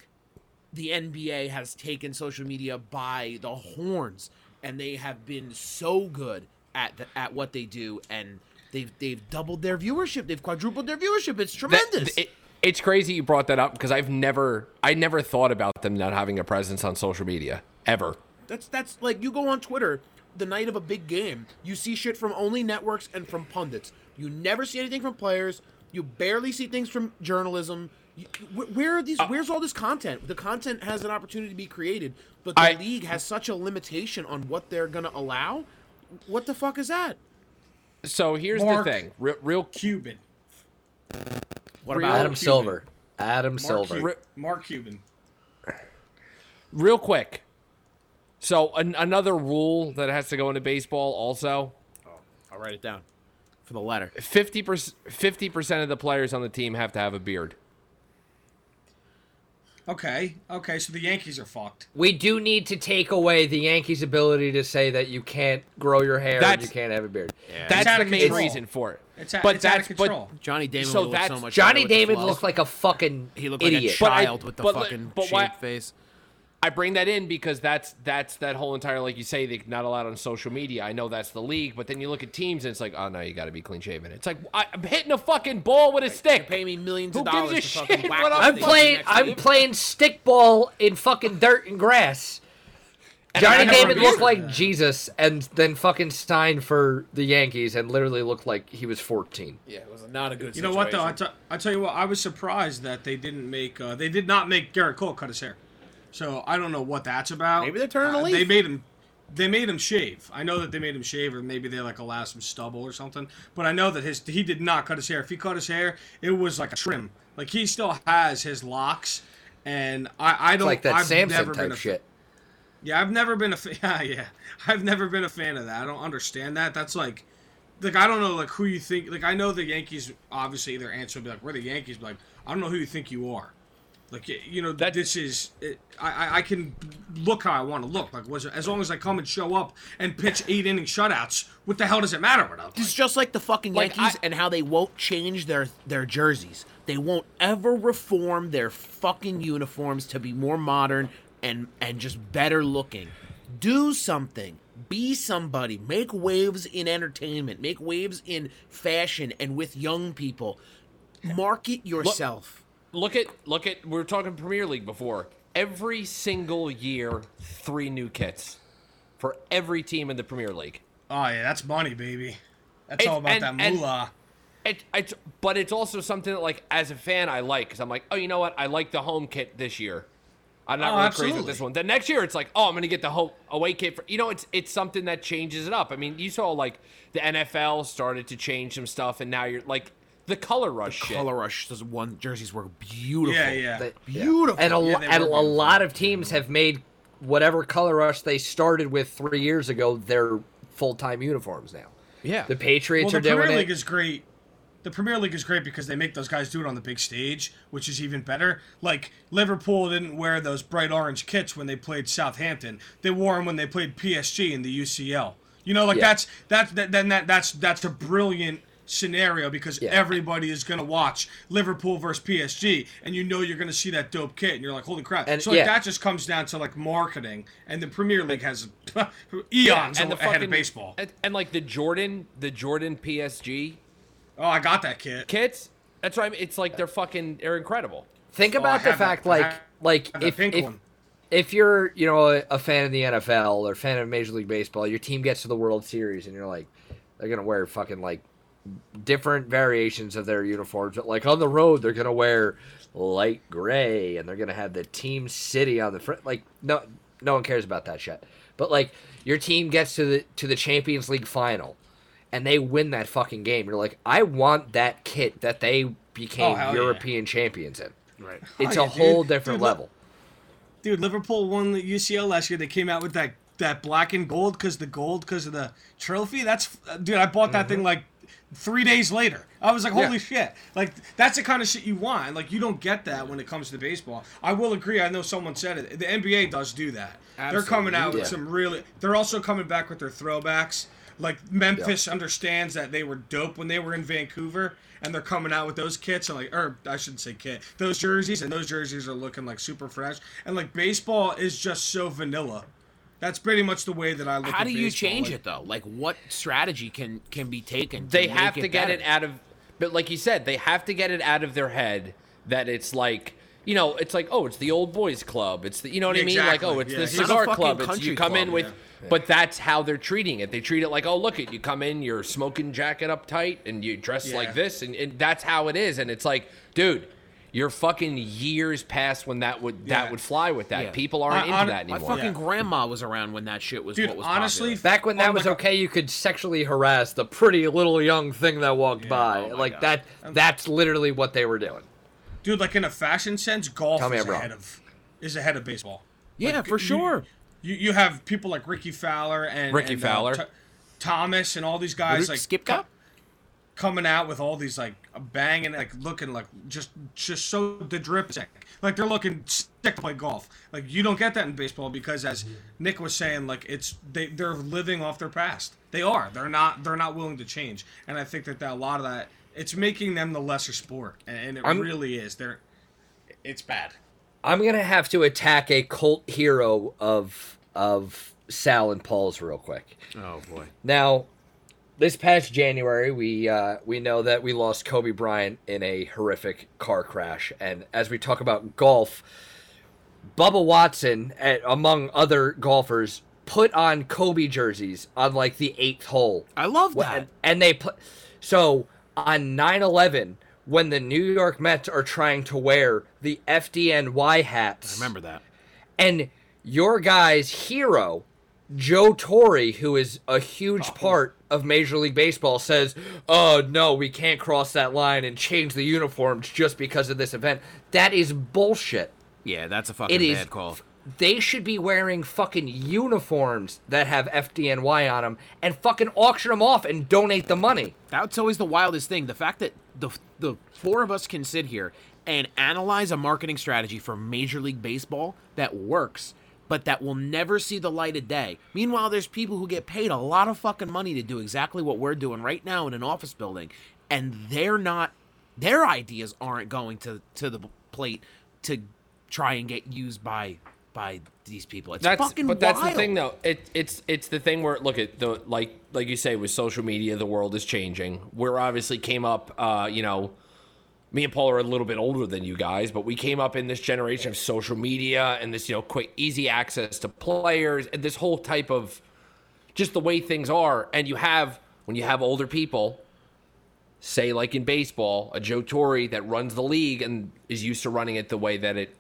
the NBA has taken social media by the horns, and they have been so good at the, at what they do, and they've they've doubled their viewership, they've quadrupled their viewership. It's That- tremendous. it- it's crazy you brought that up because I've never, I never thought about them not having a presence on social media ever. that's that's like you go on Twitter the night of a big game, you see shit from only networks and from pundits. You never see anything from players. You barely see things from journalism. You, where are these? Uh, where's all this content? The content has an opportunity to be created, but the I- league has such a limitation on what they're gonna allow. What the fuck is that? So here's Mark- the thing, real, real Cuban. What Real- about Adam Cuban. Silver. Adam Mark, Silver. Cuban. Mark Cuban. real quick. So an, another rule that has to go into baseball also, Oh, I'll write it down for the letter. 50% 50% of the players on the team have to have a beard. Okay. Okay. So the Yankees are fucked. We do need to take away the Yankees' ability to say that you can't grow your hair and you can't have a beard. Yeah. That's the of main control. reason for it. It's, a, but it's out that's of control. but Johnny Damon So would so much. Johnny better with the David flow. looked like a fucking he looked idiot. like a But I- child with the but like- fucking but shaved why- face. I bring that in because that's that's that whole entire like you say they're not allowed on social media. I know that's the league, but then you look at teams and it's like, oh no, you got to be clean shaven. It's like I, I'm hitting a fucking ball with a stick. Pay me millions Who of gives dollars a to fucking shit whack what I'm I'm playing. I'm you. playing stickball in fucking dirt and grass. And Johnny I David looked understood like Jesus, and then fucking Stein for the Yankees, and literally looked like he was 14. Yeah, it was not a good. You know what though? I, t- I tell you what, I was surprised that they didn't make. Uh, they did not make Gerrit Cole cut his hair. So I don't know what that's about. Maybe they're turning a Uh, leaf. They made him. They made him shave. I know that they made him shave, or maybe they like allow some stubble or something. But I know that his he did not cut his hair. If he cut his hair, it was like a trim. Like he still has his locks, and I I don't like that I've Samson never been type a, shit. Yeah, I've never been a fa- yeah yeah. I've never been a fan of that. I don't understand that. That's like like I don't know like who you think like I know the Yankees obviously their answer will be like we're the Yankees but like I don't know who you think you are. Like you know That- this is it, I I- can look how I want to look like was as long as I come and show up and pitch eight inning shutouts. What the hell does it matter what I look It's like? just like the fucking Like, Yankees I- and how they won't change their their jerseys. They won't ever reform their fucking uniforms to be more modern and and just better looking. Do something. Be somebody. Make waves in entertainment. Make waves in fashion and with young people. Market yourself. Look at look at we were talking Premier League before. Every single year, three new kits for every team in the Premier League. Oh yeah, that's money, baby. That's It's- all about and- that moolah. It, it's but it's also something that like as a fan I like because I'm like oh you know what I like the home kit this year. I'm not Oh, really crazy with this one. The next year it's like oh I'm gonna get the home away kit for you know it's it's something that changes it up. I mean you saw like the NFL started to change some stuff and now you're like the color rush shit. Color Rush those one jerseys were beautiful. Yeah, yeah. They- Beautiful. And a, Yeah, and were a lot of teams have made whatever color rush they started with three years ago their full time uniforms now. yeah. The Patriots well, are the doing Premier it. League is great. The Premier League is great because they make those guys do it on the big stage, which is even better. Like Liverpool didn't wear those bright orange kits when they played Southampton. They wore them when they played PSG in the UCL. You know, like Yeah. that's that's that, then that that's that's a brilliant scenario because Yeah. everybody is gonna watch Liverpool versus PSG, and you know you're gonna see that dope kit, and you're like, holy crap! And- so like yeah. that just comes down to like marketing, and the Premier League has eons and ahead fucking of baseball. and, and like the Jordan the Jordan PSG Oh, I got that kit. kits. That's why mean, it's like they're fucking they're incredible. Think Oh, about the fact, I like, have- like have if pink if, one. if you're, you know, a, a fan of the NFL or fan of Major League Baseball, your team gets to the World Series, and you're like, they're gonna wear fucking like different variations of their uniforms. But like on the road, they're gonna wear light gray, and they're gonna have the team city on the front. Like, no, no one cares about that shit. But like, your team gets to the to the Champions League final, and they win that fucking game. You're like, I want that kit that they became Oh, hell yeah. European champions in. right. It's Oh, a yeah, whole dude. different Dude, look- level. Dude, Liverpool won the UCL last year. They came out with that that black and gold because the gold because of the trophy. That's uh, dude. I bought that thing mm-hmm. like three days later. I was like, holy shit! Like that's the kind of shit you want. Like you don't get that when it comes to baseball. I will agree. I know someone said it. The NBA does do that. They're coming out with some really. They're also coming back with their throwbacks. Like Memphis understands that they were dope when they were in Vancouver, and they're coming out with those kits and like, or I shouldn't say kit, those jerseys, and those jerseys are looking like super fresh. And like baseball is just so vanilla. That's pretty much the way that I look. At it. How do you change Like, it though? Like, what strategy can can be taken? To They make have to get better? it out of but like you said, they have to get it out of their head that it's like you know, it's like, oh, it's the old boys club. It's the, you know what I mean? Like, oh, it's yeah. the It's cigar club. It's you come in club, with, yeah. but that's how they're treating it. They treat it like, oh, look it, you come in, you're smoking jacket up tight, and you dress Yeah. like this, and, and that's how it is. And it's like, dude, you're fucking years past when that would that Yeah. would fly with that. Yeah. People aren't I- into hon- that anymore. My anymore. fucking grandma was around when that shit was Dude, what was honestly, popular. Back when that on was like a- okay, you could sexually harass the pretty little young thing that walked by. oh like God. that. That's literally what they were doing. dude, like in a fashion sense, golf is ahead of is ahead of baseball. Yeah, Like, for sure. You you have people like Rickie Fowler and Ricky and, uh, Fowler. Thomas and all these guys like Skipka. Coming out with all these like banging like looking like just just so the drip sick. like they're looking sick to play golf. Like you don't get that in baseball because as nick was saying like it's they they're living off their past. They are. They're not they're not willing to change. And i think that, that a lot of that it's making them the lesser sport. And, and it I'm- really is. They're it's bad. I'm gonna have to attack a cult hero of of Sal and Paul's real quick. Oh boy. Now, this past January, we uh, we know that we lost Kobe Bryant in a horrific car crash, and as we talk about golf, Bubba Watson, at, among other golfers, put on Kobe jerseys on like the eighth hole. I love that. And, and they put so on 9/11 when the New York Mets are trying to wear the FDNY hats. I Remember that. And your guy's hero, Joe Torre, who is a huge oh. part of Major League Baseball, says, "Oh no, we can't cross that line and change the uniforms just because of this event." That is bullshit. Yeah, that's a fucking It is. bad call. They should be wearing fucking uniforms that have FDNY on them and fucking auction them off and donate the money. That's always the wildest thing. The fact that the the four of us can sit here and analyze a marketing strategy for Major League Baseball that works, but that will never see the light of day. Meanwhile, there's people who get paid a lot of fucking money to do exactly what we're doing right now in an office building, and they're not. Their ideas aren't going to to the plate to try and get used by by these people. It's that's fucking but that's the thing though it, it's it's the thing where look at the like like you say with social media the world is changing we're obviously came up uh you know me and paul are a little bit older than you guys but we came up in this generation of social media and this you know quick easy access to players and this whole type of just the way things are and you have when you have older people say like in baseball a joe torre that runs the league and is used to running it the way that it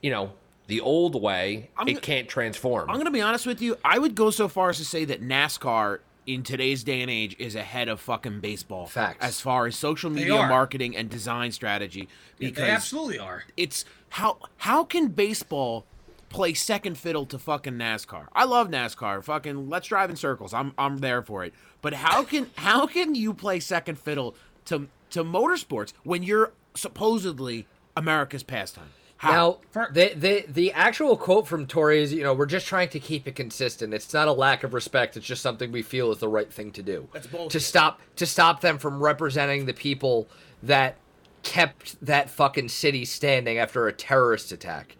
you know the old way I'm it can't transform I'm going to be honest with you. I would go so far as to say that NASCAR in today's day and age is ahead of fucking baseball. Facts. As far as social media marketing and design strategy because They absolutely are. it's how how can baseball play second fiddle to fucking NASCAR? I love NASCAR. Fucking let's drive in circles. I'm I'm there for it. But how can how can you play second fiddle to to motorsports when you're supposedly America's pastime? How? Now, the, the the actual quote from Torre is, you know, we're just trying to keep it consistent. It's not a lack of respect. It's just something we feel is the right thing to do. That's bullshit. To stop to stop them from representing the people that kept that fucking city standing after a terrorist attack.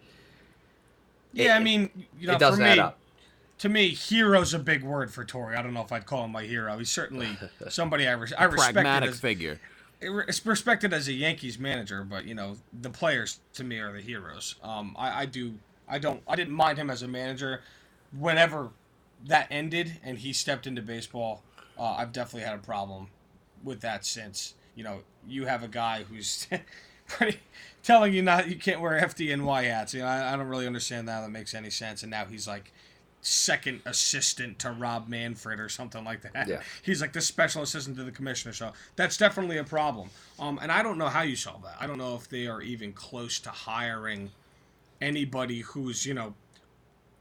Yeah, It- I mean, you know, it doesn't for me, add up. to me, hero's a big word for Torre. I don't know if I'd call him my hero. He's certainly somebody I, res- I respect. pragmatic as, figure. Respected as a Yankees manager, but you know the players to me are the heroes. Um, I, I do, I don't, I didn't mind him as a manager. Whenever that ended and he stepped into baseball, uh, I've definitely had a problem with that since. You know, you have a guy who's pretty telling you not you can't wear FDNY hats. You know, I, I don't really understand that. that makes any sense. And now he's like second assistant to Rob Manfred or something like that. Yeah. He's like the special assistant to the commissioner. So that's definitely a problem. Um, and I don't know how you solve that. I don't know if they are even close to hiring anybody who's, you know,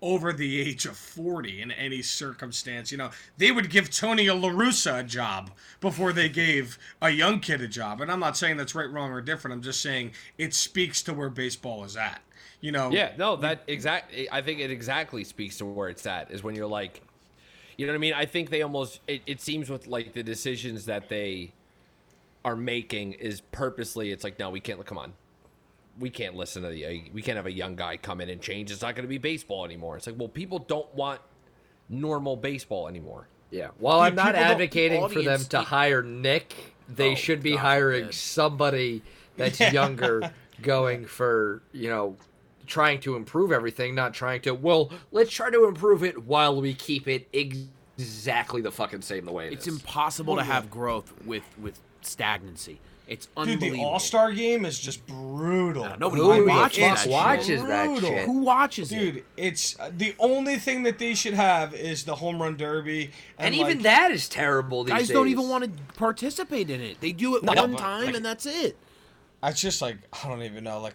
over the age of 40 in any circumstance. You know, they would give Tony La Russa a job before they gave a young kid a job. And I'm not saying that's right, wrong, or different. I'm just saying it speaks to where baseball is at. You know, Yeah, no, that exact. I think it exactly speaks to where it's at. Is when you're like, you know what I mean. I think they almost. It, it seems with like the decisions that they are making is purposely. It's like, no, we can't. Come on, we can't listen to the. We can't have a young guy come in and change. It's not going to be baseball anymore. It's like, well, people don't want normal baseball anymore. Yeah. While Dude, I'm not people don't- the advocating for them to hire Nick, they Oh, should be God hiring forbid. somebody that's younger going for, you know, trying to improve everything, not trying to, well, let's try to improve it while we keep it ex- exactly the fucking same the way it It's is. impossible to have growth with with stagnancy. It's unbelievable. Dude, unbelievable. the All Star game is just brutal. nobody Who watches fuck that shit. watches that Brutal. shit? Who watches it? Dude, it's uh, the only thing that they should have is the home run derby, and even like, that is terrible these Guys days. don't even want to participate in it. They do it No, one but, time like- and that's it. It's just like I don't even know. Like,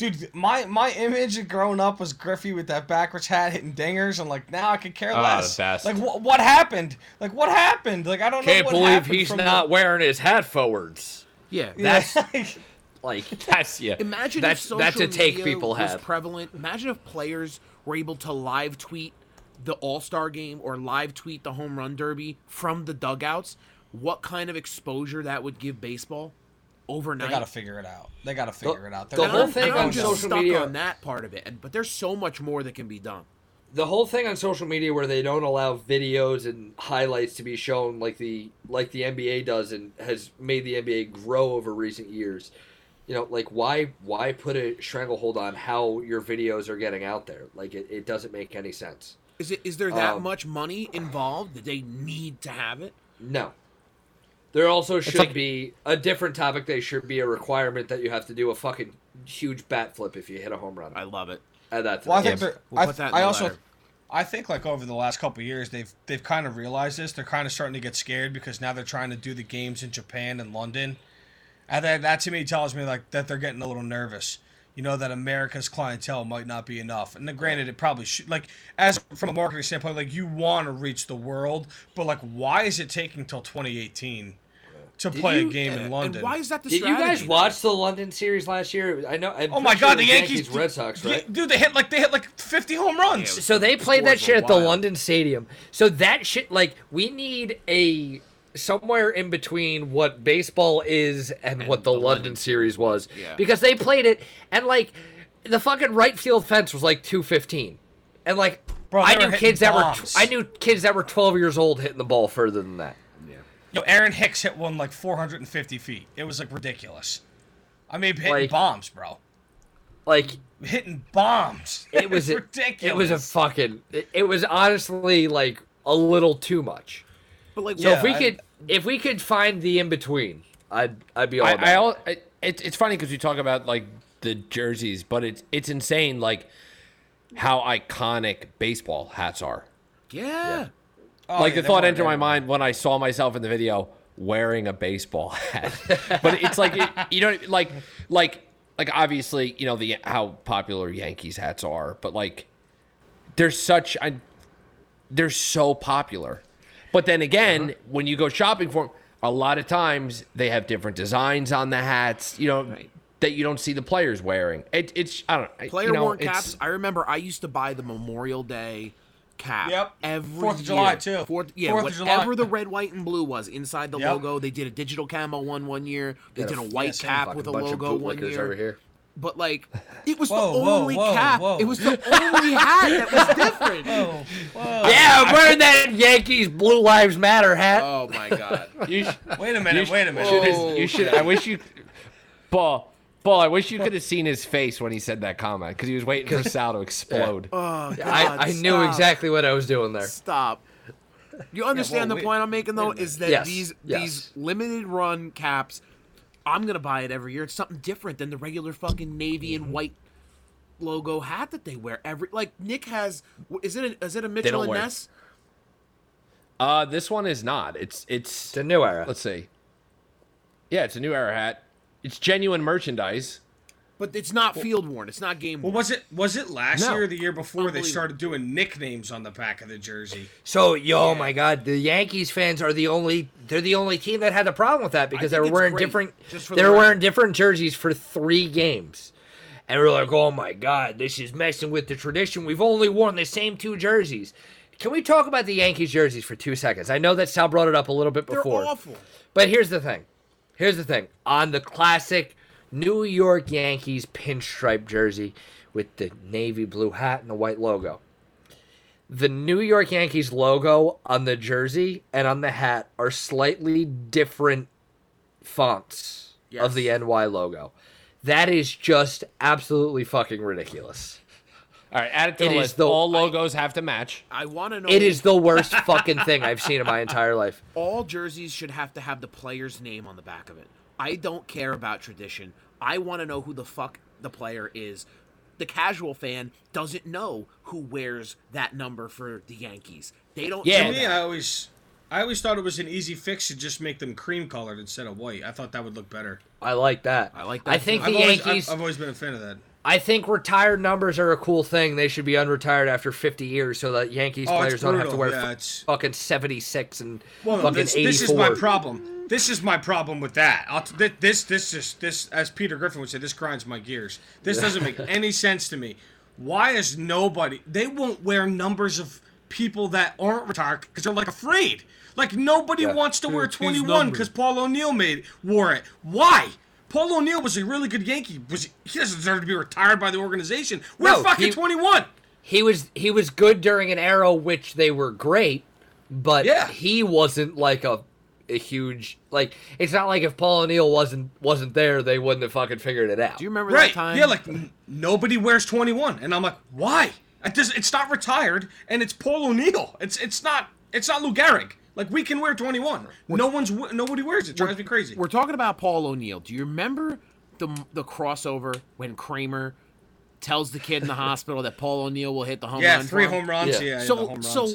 dude, my my image of growing up was Griffey with that backwards hat hitting dingers. I'm like, now I could care Ah, less. the best. Like, what what happened? Like, what happened? Like, I don't know. Can't believe happened he's not The, wearing his hat forwards. Yeah, yeah, that's Like, That's yeah. imagine That's- if social that's a take media people was have. prevalent. Imagine if players were able to live tweet the All Star game or live tweet the home run derby from the dugouts. What kind of exposure that would give baseball they gotta figure it out. They gotta figure it out. the They're And whole I'm, thing I'm on just social stuck media- on that part of it, and, but there's so much more that can be done. the whole thing on social media where they don't allow videos and highlights to be shown like the like the NBA does and has made the NBA grow over recent years. You know, like why why put a stranglehold on how your videos are getting out there? Like it, it doesn't make any sense. Is it is there that Um, much money involved that they need to have it? No. There also should like- be a different topic. There should be a requirement that you have to do a fucking huge bat flip if you hit a home run. I love it. And that's Well, I think We'll I, put that in I the also, letter. I think like over the last couple of years, they've they've kind of realized this. They're kind of starting to get scared because now they're trying to do the games in Japan and London, and that that to me tells me like that they're getting a little nervous. You know that America's clientele might not be enough, and granted, it probably should. Like as from a marketing standpoint, like you want to reach the world, but like why is it taking till 2018 to play you- a game in And London? why is that the Did you guys watch the London series last year? I know. I'm Oh my pretty sure God, the was Yankees, Red Sox, Yeah, right? Dude, they hit like they hit like 50 home runs. Yeah, So they played that shit at the. London Stadium. So that shit, like, we need a somewhere in between what baseball is and, what the, London, series was, Yeah. because they played it and like the fucking right field fence was like two fifteen, and like Bro, I knew hitting kids that were. I knew kids that were twelve years old hitting the ball further than that. Yo, Aaron Hicks hit one like 450 feet. It was like ridiculous. I mean, hitting Like- bombs, bro. Like Hitting bombs. it was a, ridiculous. It was a fucking. It, it was honestly like a little too much. But like, So Yeah, if we I- could, if we could find the in between, I'd I'd be all I, about I, it. I it, it's funny because we talk about like the jerseys, but it's it's insane like how iconic baseball hats are. yeah. Oh, like yeah, the thought entered my mind when I saw myself in the video wearing a baseball hat. but it's like it, you know, like like like obviously you know the how popular Yankees hats are, but like they're such I, they're so popular. But then again, uh-huh. when you go shopping for them, a lot of times they have different designs on the hats. You know. Right. That you don't see the players wearing. It, it's I don't. Player you know, worn caps. I remember I used to buy the Memorial Day cap. Yep. Every Fourth of year. July, too. Fourth, yeah, Fourth of July. whatever the red, white, and blue was inside the Yep. logo. They did a digital camo one one year. They Got did a a white yeah, cap with a bunch of logo one year. over here. But like, it was Whoa, the whoa, only whoa, cap. whoa. It was the only hat that was different. Whoa, whoa. Yeah, I'm wearing that Yankees Blue Lives Matter hat. Oh my god. You sh- Wait a minute. Wait a minute. should- Whoa. you should. I wish you, Paul. Paul, I wish you could have seen his face when he said that comment because he was waiting for Sal to explode. Oh god. I, I knew exactly what I was doing there. Stop. You understand well, the wait- point I'm making though is that Yes, these yes. these limited run caps, I'm gonna buy it every year. It's something different than the regular fucking navy Mm-hmm. and white logo hat that they wear every. Like Nick has, is it a, is it a Mitchell and Ness? Uh, this one is not. It's it's. It's a new era. Let's see. Yeah, it's a new era hat. It's genuine merchandise. But it's not field worn. It's not game Well, worn. was it was it last No. year or the year before they Unbelievable. started doing nicknames on the back of the jersey? So, yo, my God, the Yankees fans are the only they're the only team that had a problem with that because they think were it's wearing great, different just for they the were wearing record. different jerseys for 3 games. And we're like, "Oh my God, this is messing with the tradition. We've only worn the same two jerseys." Can we talk about the Yankees jerseys for 2 seconds? I know that Sal brought it up a little bit They're before. awful. But here's the thing. Here's the thing. On the classic New York Yankees pinstripe jersey with the navy blue hat and the white logo. The New York Yankees logo on the jersey and on the hat are slightly different fonts of the NY logo. That is just absolutely fucking ridiculous. All right, add it to It the list. the- All logos have to match. I want to know. It is the worst fucking thing I've seen in my entire life. all jerseys should have to have the player's name on the back of it. I don't care about tradition. I want to know who the fuck the player is. The casual fan doesn't know who wears that number for the Yankees. They don't Yeah. know me, that. I always I always thought it was an easy fix to just make them cream colored instead of white. I thought that would look better. I like that. I like that I think I've the always, Yankees I've, I've always been a fan of that. I think retired numbers are a cool thing. They should be unretired after 50 years so that Yankees Oh, players don't have to wear Yeah, it's- fucking 76 and Well, fucking this, 84. this is my problem. This is my problem with that. I'll t- thi- this, this, this, this, as Peter Griffin would say, this grinds my gears. This doesn't make any sense to me. Why is nobody? They won't wear numbers of people that aren't retired because they're like afraid. Like nobody Yeah. wants to wear 21 because Paul O'Neill made wore it. Why? Paul O'Neill was a really good Yankee. Was he doesn't deserve to be retired by the organization? Wear No, fucking he- 21. He was he was good during an era which they were great, but Yeah. he wasn't like a a huge like. It's not like if Paul O'Neill wasn't wasn't there, they wouldn't have fucking figured it out. Do you remember Right. that time? Yeah, like n- nobody wears 21, and I'm like, why? It does, it's not retired, and it's Paul O'Neill. It's it's not it's not Lou Gehrig. Like we can wear 21. No one's nobody wears it. Drives me crazy. We're talking about Paul O'Neill. Do you remember the the crossover when Kramer tells the kid in the hospital that Paul O'Neill will hit the home Yeah, run? three home runs. Yeah. Yeah, yeah, the So home so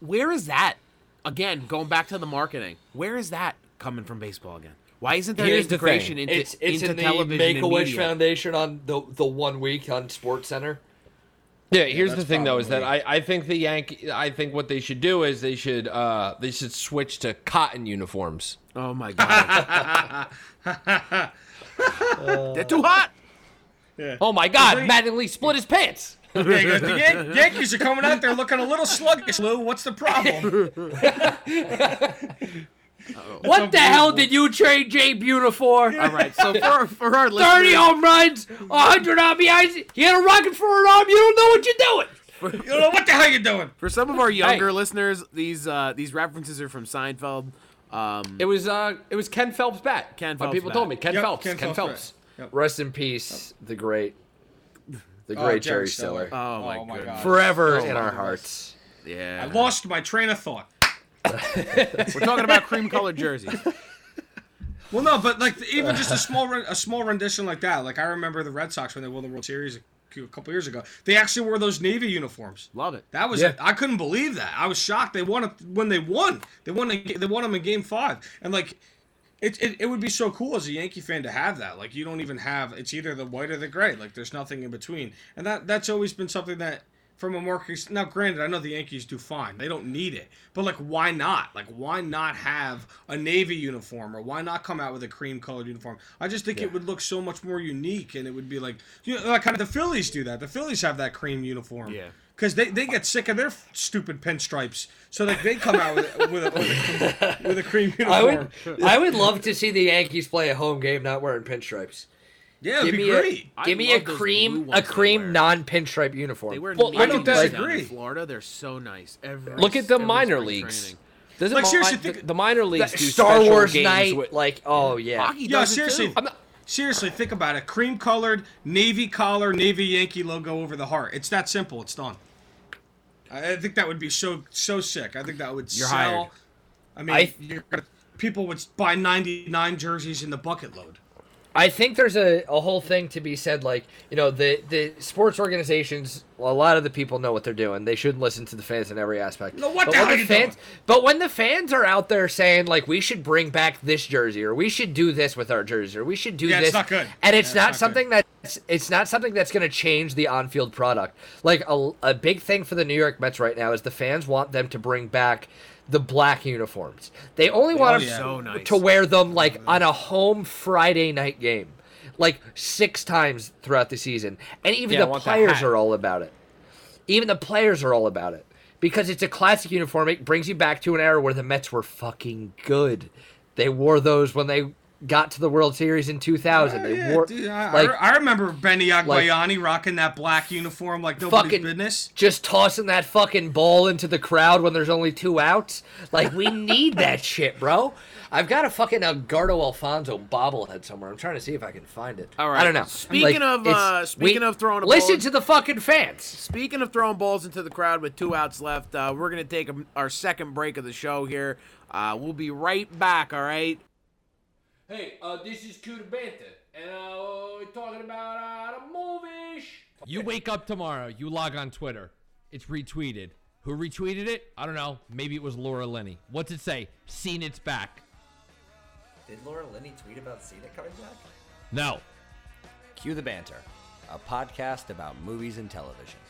where is that? Again, going back to the marketing. Where is that coming from baseball again? Why isn't there Here's integration thing. into, it's it's into in the television Make a and Wish? Foundation on the the one week on Sports Center. Yeah, here's the that's thing though, is that I, I think the Yankee I think what they should do is they should uh they should switch to cotton uniforms. Oh my god. They're too hot. Oh my god, they- Mattingly split his pants. Yeah, the Yan- Yankees are coming out there looking a little sluggish, Lou. What's the problem? What the hell did you trade Jay Buhner for? All right. So for for our 30 home runs, 100 RBIs. You had a rocket for an arm. You don't know what you're doing. You don't know what the hell you're doing. for some of our younger listeners, these uh, these references are from Seinfeld. Um, It was uh it was Ken Phelps bat. Ken My Phelps people bat. told me Ken Yep, Phelps. Ken Ken, Phelps Phelps. bat. Yep. Rest in peace, the great, the Oh, great Jerry Jerry Stiller. Stiller. oh my, Oh my goodness. God. Forever Oh in our goodness. hearts. Yeah. I lost my train of thought. We're talking about cream colored jerseys. Well, no, but like even just a small a small rendition like that. Like I remember the Red Sox when they won the World Series a a couple years ago. They actually wore those navy uniforms. Love it. That was Yeah. I couldn't believe that. I was shocked. They won it when they won. They won. a- They won them in Game Five, and like. It, it, it would be so cool as a Yankee fan to have that. Like you don't even have it's either the white or the gray. Like there's nothing in between, and that that's always been something that from a marketing. Now, granted, I know the Yankees do fine. They don't need it, but like why not? Like why not have a navy uniform or why not come out with a cream colored uniform? I just think it would look so much more unique, and it would be like you know, like kind of the Phillies do that. The Phillies have that cream uniform. Yeah. Because they, they get sick of their stupid pinstripes, so like they come out with, with, a, with, a, with a cream uniform. I would, I would love to see the Yankees play a home game not wearing pinstripes. Yeah, it'd Give be me great. a, I give me a love those blue cream, a cream non-pinstripe uniform. They wear Well, I navy don't disagree. in Florida. They're so nice. Every, Look at the minor leagues. training. Doesn't Like, seriously, the, think- the minor leagues do Star Wars games night, with- like oh yeah. Hockey Yeah, does it seriously. too. Not- Seriously, think about it. Cream colored, navy collar, navy Yankee logo over the heart. It's that simple. It's done. I I think that would be so so sick. I think that would You're sell. hired. I mean, I- you're people would buy 99 jerseys in the bucket load. I think there's a, a whole thing to be said, like, you know, the, the sports organizations, a lot of the people know what they're doing. They shouldn't listen to the fans in every aspect. No, what but the when hell you fans, doing? But when the fans are out there saying, like, we should bring back this jersey, or we should do this with our jersey, or we should do Yeah, it's not good. And it's Yeah, it's not not something that's, it's not something that's going to change the on field product. Like, a, a big thing for the New York Mets right now is the fans want them to bring back the black uniforms. They only want them yeah. So nice. to wear them like on a home Friday night game, like six times throughout the season. And even Yeah, the players are all about it. Even the players are all about it because it's a classic uniform. It brings you back to an era where the Mets were fucking good. They wore those when they got to the World Series in 2000. they Yeah, wore dude, I, like I, I remember Benny Agbayani rocking that black uniform like nobody's fucking business. just tossing that fucking ball into the crowd when there's only two outs. Like we need that shit, bro. I've got a fucking Edgardo Alfonzo bobblehead somewhere. I'm trying to see if I can find it. All right. I don't know. Speaking of, uh, speaking of throwing a listen ball- to the fucking fans. Speaking of throwing balls into the crowd with two outs left, uh, we're gonna take a, our second break of the show here. Uh, we'll be right back. All right. Hey, uh, this is Cue the Banter, and uh, we're talking about uh, the movies. You wake up tomorrow, you log on Twitter. It's retweeted. Who retweeted it? I don't know. Maybe it was Laura Linney. What's it say? Seen it's back. Did Laura Linney tweet about Cena coming back? No. Cue the Banter, a podcast about movies and television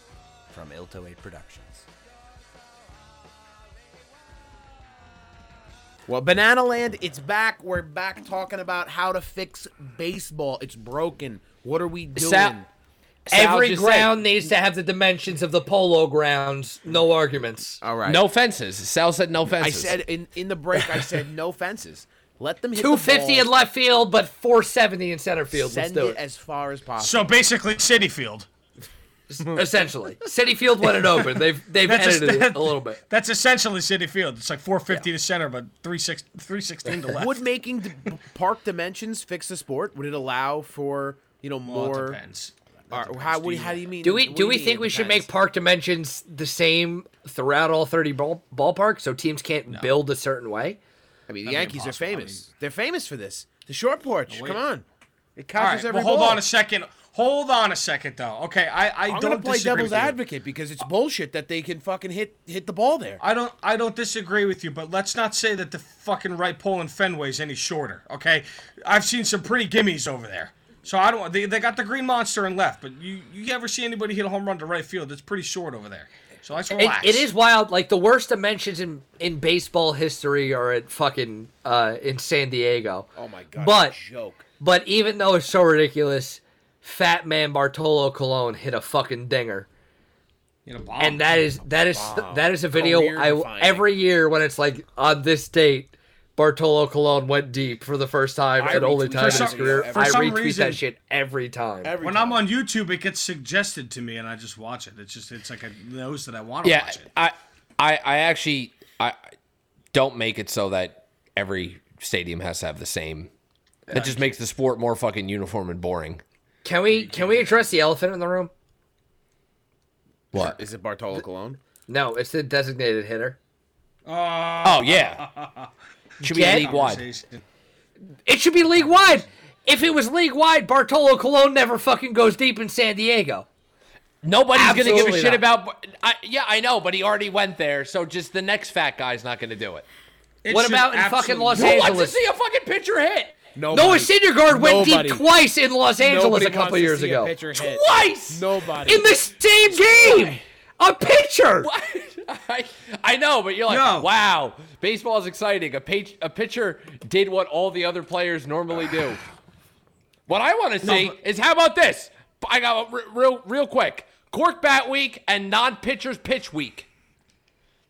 from Ilto 8 Productions. Well, Banana Land, it's back. We're back talking about how to fix baseball. It's broken. What are we doing? Sal- Sal Every just ground needs to have the dimensions of the polo grounds. No arguments. All right. No fences. Sal said no fences. I said in in the break. I said no fences. Let them hit the 250 in left field, but 470 in center field. Let's Send do it it. as far as possible. So basically, Citi Field. Essentially. Citi Field when it opened, they've they've That's a- edited it a little bit. That's essentially Citi Field. It's like 450 to center, but 36 316 to left. Would making d- park dimensions fix the sport? Would it allow for you know Well, it more? depends. That Or how, Do you- how do you mean? Do we what do we think we should make park dimensions the same throughout all 30 ball, ballparks so teams can't build a certain way? I mean, the That'd be Yankees are impossible. I famous. They're famous for this. The short porch. wait. Come on. It All catches right, every well, hold on a second. Hold on a second, though. Okay, I, I I'm don't play devil's advocate because it's bullshit that they can fucking hit hit the ball there. I don't I don't disagree with you, but let's not say that the fucking right pole in Fenway's any shorter. Okay, I've seen some pretty gimmies over there. So I don't. They, they got the green monster and left, but you you ever see anybody hit a home run to right field? It's pretty short over there. So let's It, it is wild. Like the worst dimensions in in baseball history are at fucking uh, in San Diego. Oh my god. But joke. but even though it's so ridiculous, Fat Man Bartolo Colon hit a fucking dinger. You know, bomb. and that is that is that is a video I every year when it's like on this date, Bartolo Colon went deep for the first time I and only time in that his video career. every I time. retweet reason- that shit every time. Every when time. I'm on YouTube, it gets suggested to me, and I just watch it. It's just it's like it knows that I want to Yeah, watch it. I, I, I actually, I don't make it so that every stadium has to have the same. That just makes the sport more fucking uniform and boring. Can we can we address the elephant in the room? What? Is it Bartolo Colon? No, it's the designated hitter. Oh, oh yeah, should be league wide. It should be league wide. If it was league wide, Bartolo Colon never fucking goes deep in San Diego. Nobody's gonna give a shit not. about. I, yeah, I know, but he already went there, so just the next fat guy's not gonna do it. It What about in fucking absolutely- Los Who wants to see a fucking pitcher hit Nobody. Noah Syndergaard went Nobody. deep twice in Los Angeles a couple years a ago. twice? Nobody. In the same game, a pitcher. What? I, I know, but you're like, No. wow, baseball is exciting. A page, a pitcher did what all the other players normally do. What I want to see but- is how about this? I got a- real, real quick. Cork bat week and non-pitchers pitch week.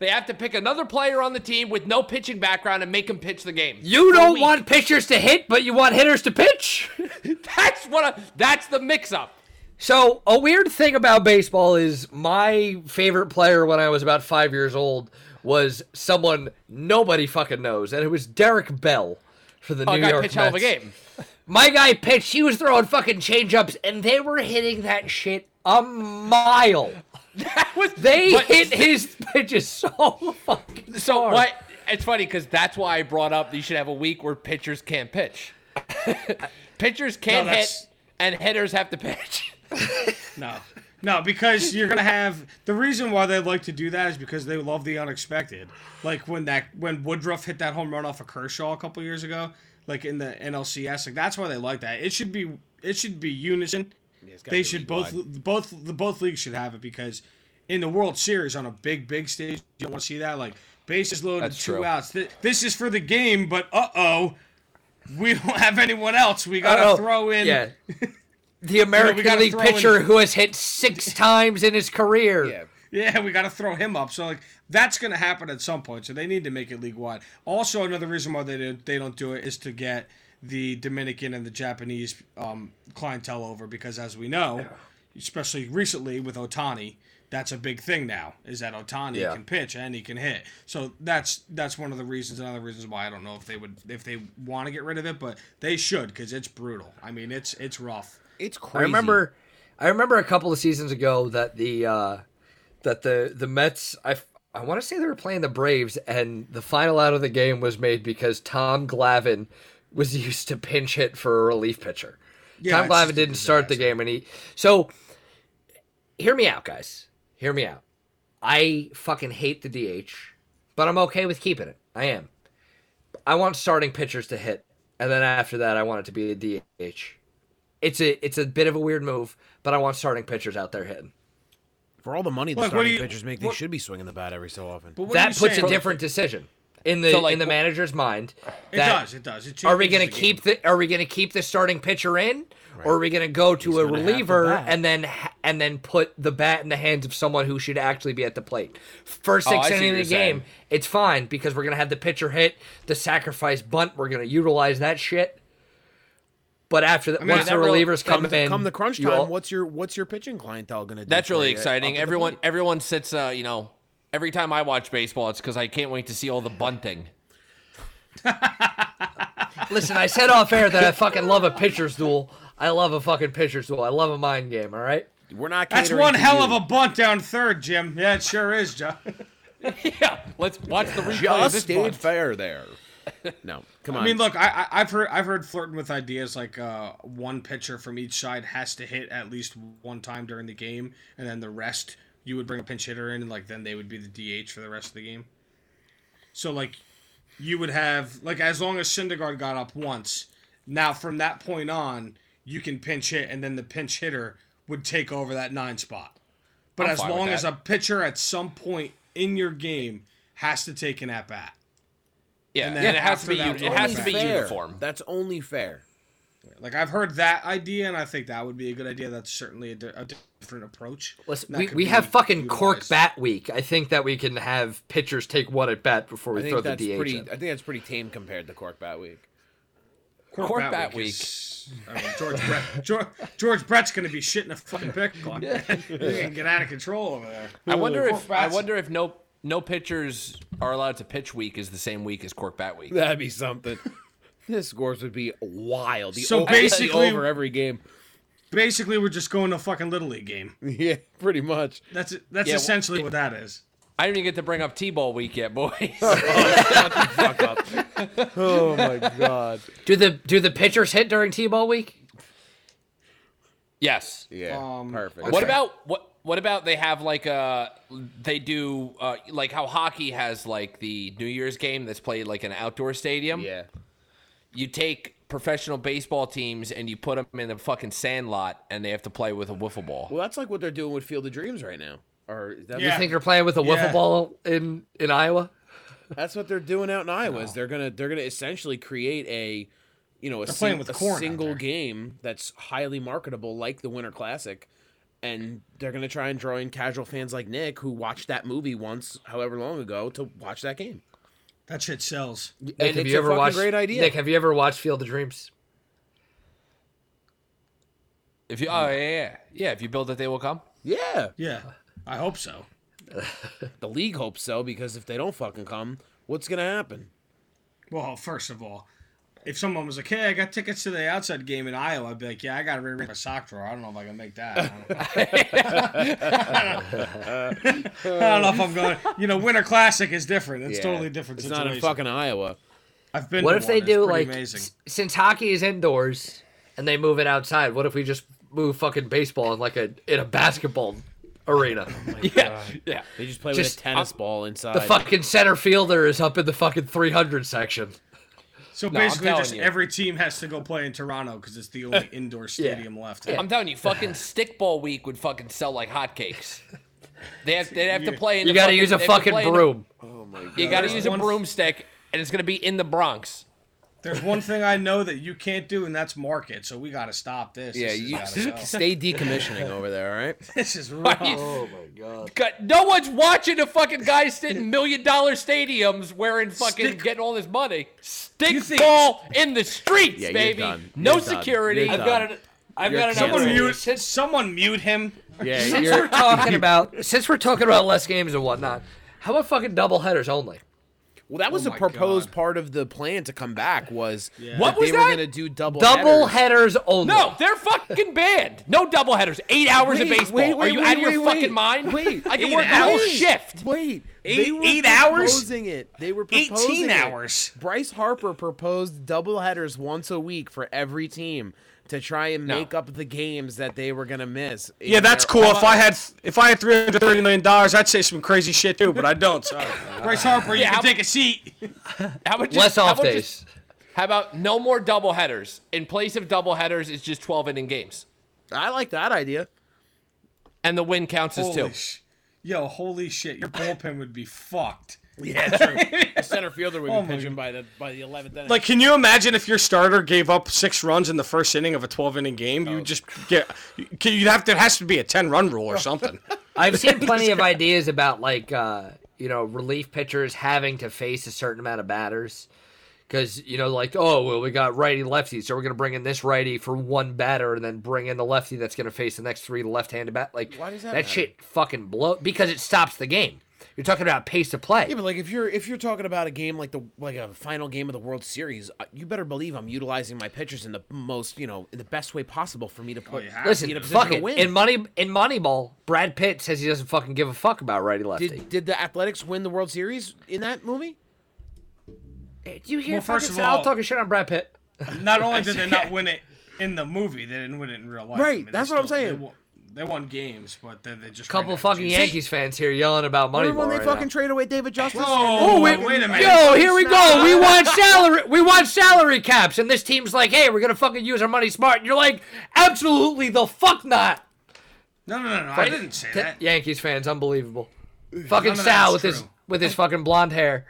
They have to pick another player on the team with no pitching background and make him pitch the game. You don't want pitchers to hit, but you want hitters to pitch. That's what. I, that's the mix-up. So a weird thing about baseball is my favorite player when I was about five years old was someone nobody fucking knows, and it was Derek Bell for the Oh, New guy York pitch hell of a Mets. game. My guy pitched. He was throwing fucking changeups, and they were hitting that shit a mile. That was They but- hit his pitches so fucking So hard. what? It's funny because that's why I brought up you should have a week where pitchers can't pitch. pitchers can't No, hit, and hitters have to pitch. No, no, because you're gonna have the reason why they like to do that is because they love the unexpected. Like when that when Woodruff hit that home run off of Kershaw a couple years ago, like in the NLCS, like that's why they like that. It should be it should be unison. They should both both the both leagues should have it because in the World Series on a big big stage, you don't want to see that like bases loaded, That's two true. outs. Th- This is for the game, but uh oh. We don't have anyone else. We gotta Oh, throw in. Yeah. The American League throw in- pitcher who has hit six times in his career. Yeah. Yeah, we got to throw him up. So like that's going to happen at some point. So they need to make it league wide. Also, another reason why they don't, they don't do it is to get the Dominican and the Japanese um, clientele over because as we know, especially recently with Ohtani, that's a big thing now. Is that Ohtani Yeah. can pitch and he can hit. So that's that's one of the reasons. Another reasons why I don't know if they would if they want to get rid of it, but they should because it's brutal. I mean, it's it's rough. It's crazy. I remember, I remember a couple of seasons ago that the uh, that the the Mets. I I want to say they were playing the Braves, and the final out of the game was made because Tom Glavine was used to pinch hit for a relief pitcher. Yeah, Tom it's just Glavine didn't start the game, and he so. Hear me out, guys. Hear me out. I fucking hate the DH, but I'm okay with keeping it. I am. I want starting pitchers to hit, and then after that, I want it to be a DH. It's a it's a bit of a weird move, but I want starting pitchers out there hitting. For all the money the Look, what do starting you- pitchers make, they should be swinging the bat every so often. But That puts saying? a different decision in the So, like, in the manager's mind. It that- does. It does. It Are we going to keep game. the Are we going to keep the starting pitcher in, or are we going to go to a gonna have the reliever and then and then put the bat in the hands of someone who should actually be at the plate? First Oh, six I see innings what of the game, saying. it's fine because we're going to have the pitcher hit the sacrifice bunt. We're going to utilize that shit. But after that, mean, once that the really- relievers come Come, the, in, come the crunch you time, all- what's your what's your pitching clientele gonna do? That's really exciting. Up at the Everyone, everyone sits. Uh, you know, every time I watch baseball, it's because I can't wait to see all the bunting. Listen, I said off air that I fucking love a pitcher's duel. I love a fucking pitcher's duel. I love a mind game. All right. We're not. That's one to hell you. of a bunt down third, Jim. Yeah, it sure is, John. yeah, let's watch the replay of just this stayed bunt. fair there. No, come on. I mean, look, I, I I've heard I've heard flirting with ideas like uh, one pitcher from each side has to hit at least one time during the game, and then the rest you would bring a pinch hitter in, and like then they would be the DH for the rest of the game. So like, you would have like as long as Syndergaard got up once, now from that point on you can pinch hit, and then the pinch hitter would take over that nine spot. But I'm as long as a pitcher at some point in your game has to take an at bat. Yeah, And and, then it has to be. that, It has to be fair. uniform. That's only fair. Like I've heard that idea, and I think that would be a good idea. That's certainly a, di- a different approach. Listen, we, we have fucking cork bat week. I think that we can have pitchers take one at bat before we I throw think the that's DH pretty. in. I think that's pretty tame compared to Cork Bat Week. Cork Bat is- I mean, George Brett. George, George Brett's going to be shitting a fucking pickle. He's going to get out of control over there. I wonder Cork if I wonder if no no pitchers are allowed to pitch week is the same week as Cork Bat Week. That'd be something. His scores would be wild. The So o- the basically- over every game. Basically, we're just going to a fucking little league game. Yeah, pretty much. That's it. That's Yeah, well, essentially what that is. I didn't even get to bring up T-ball week yet, boys. Fuck up. Oh my god. Do the do the pitchers hit during T-ball week? yes. Yeah. Um, perfect. What about what? What about they have like uh they do uh like how hockey has like the New Year's game that's played like an outdoor stadium. Yeah. You take professional baseball teams and you put them in a fucking sand lot and they have to play with a wiffle ball. Well, that's like what they're doing with Field of Dreams right now. Or is that Yeah. You think they're playing with a wiffle ball in in Iowa? that's what they're doing out in Iowa. Is they're gonna they're gonna essentially create a you know a, sing- with a single game that's highly marketable like the Winter Classic. And they're gonna try and draw in casual fans like Nick who watched that movie once, however long ago, to watch that game. That shit sells. Nick, And have it's you ever fucking watched? great idea. Nick, have you ever watched Field of Dreams? If you oh yeah yeah yeah if you build it they will come. Yeah. Yeah, I hope so. The league hopes so because if they don't fucking come, what's gonna happen? Well, first of all, if someone was like, "Hey, I got tickets to the outside game in Iowa," I'd be like, "Yeah, I got to rearrange my sock drawer. I don't know if I can make that." I don't know if I'm going. You know, Winter Classic is different. It's Yeah. totally different It's situation. not in fucking Iowa. I've been. What to if they one. It's do like amazing. s- since hockey is indoors and they move it outside? What if we just move fucking baseball in like a in a basketball arena? Oh yeah yeah. They just play Just- with a tennis ball inside. the fucking center fielder is up in the fucking 300 section. So No, basically, just you. every team has to go play in Toronto because it's the only indoor stadium left. I'm telling you, fucking stickball week would fucking sell like hotcakes. They have they have to play. In You got to use a they have to fucking play in the- broom. Oh you got to There's use a broomstick, and it's gonna be in the Bronx. There's one thing I know that you can't do, and that's market. So we got to stop this. yeah, This you go. stay decommissioning over there, all right? This is rough. Oh my god. God, No one's watching a fucking guy sit in million dollar stadiums wearing fucking Stick- getting all this money. Stick think- ball in the streets, Yeah, you're baby. done. No You're security. You're I've got it. I've You're got it. Someone Someone mute. Since- Someone mute him. Yeah, Since we're talking about since we're talking about less games and whatnot, how about fucking double headers only? Well, that was Oh a proposed God. part of the plan to come back was What was they were gonna do double Double headers. headers only. No, they're fucking banned. No double headers. Eight hours of baseball. wait, Are you wait, out of your wait, fucking wait. mind? Wait, I can eight work a whole shift. Wait, Eight- they were eight hours? proposing it. They were proposing 18 it. hours. Bryce Harper proposed double headers once a week for every team to try and No. make up the games that they were gonna miss. Yeah, that's cool. If I had if I had three hundred thirty million dollars, I'd say some crazy shit too, but I don't. So. Bryce Harper, you Yeah, can how- take a seat. How about just, Less how off about days. just- how about no more double headers? In place of double headers, it's just 12 inning games. I like that idea. And the win counts as two. Sh- Yo, holy shit, your bullpen would be fucked. Yeah, true. the center fielder would be Oh my pitching by the by the eleventh inning. Like, can you imagine if your starter gave up six runs in the first inning of a twelve inning game? You just get you'd have to. It has to be a ten run rule or something. I've seen plenty of ideas about like uh, you know relief pitchers having to face a certain amount of batters Because you know, like, oh well, we got righty lefty, so we're gonna bring in this righty for one batter, and then bring in the lefty that's gonna face the next three left-handed bat. Like, Why does that that matter? shit fucking blow? Because it stops the game. You're talking about pace of play. Yeah, but like if you're if you're talking about a game like the like a final game of the World Series, uh, you better believe I'm utilizing my pitchers in the most you know in the best way possible for me to put. you have Listen, be in a position fuck to it. win. In money in Moneyball, Brad Pitt says he doesn't fucking give a fuck about righty lefty. Did did the Athletics win the World Series in that movie? Did you hear Well, first fucking of all- talking shit on Brad Pitt? Not only did they not win it in the movie, they didn't win it in real life. Right, they that's what I'm still- They saying. Won, they won games, but then they just Couple fucking out Yankees fans here yelling about Remember Moneyball when they right fucking now. trade away David Justice? Whoa, And- wait, wait a minute. Yo, here we go. We want salary. We want salary caps, and this team's like, "Hey, we're gonna fucking use our money smart." And you're like, "Absolutely the fuck not." No, no, no, no. I didn't say that. Yankees fans, unbelievable. Fucking None Sal that's with his with his fucking blonde hair.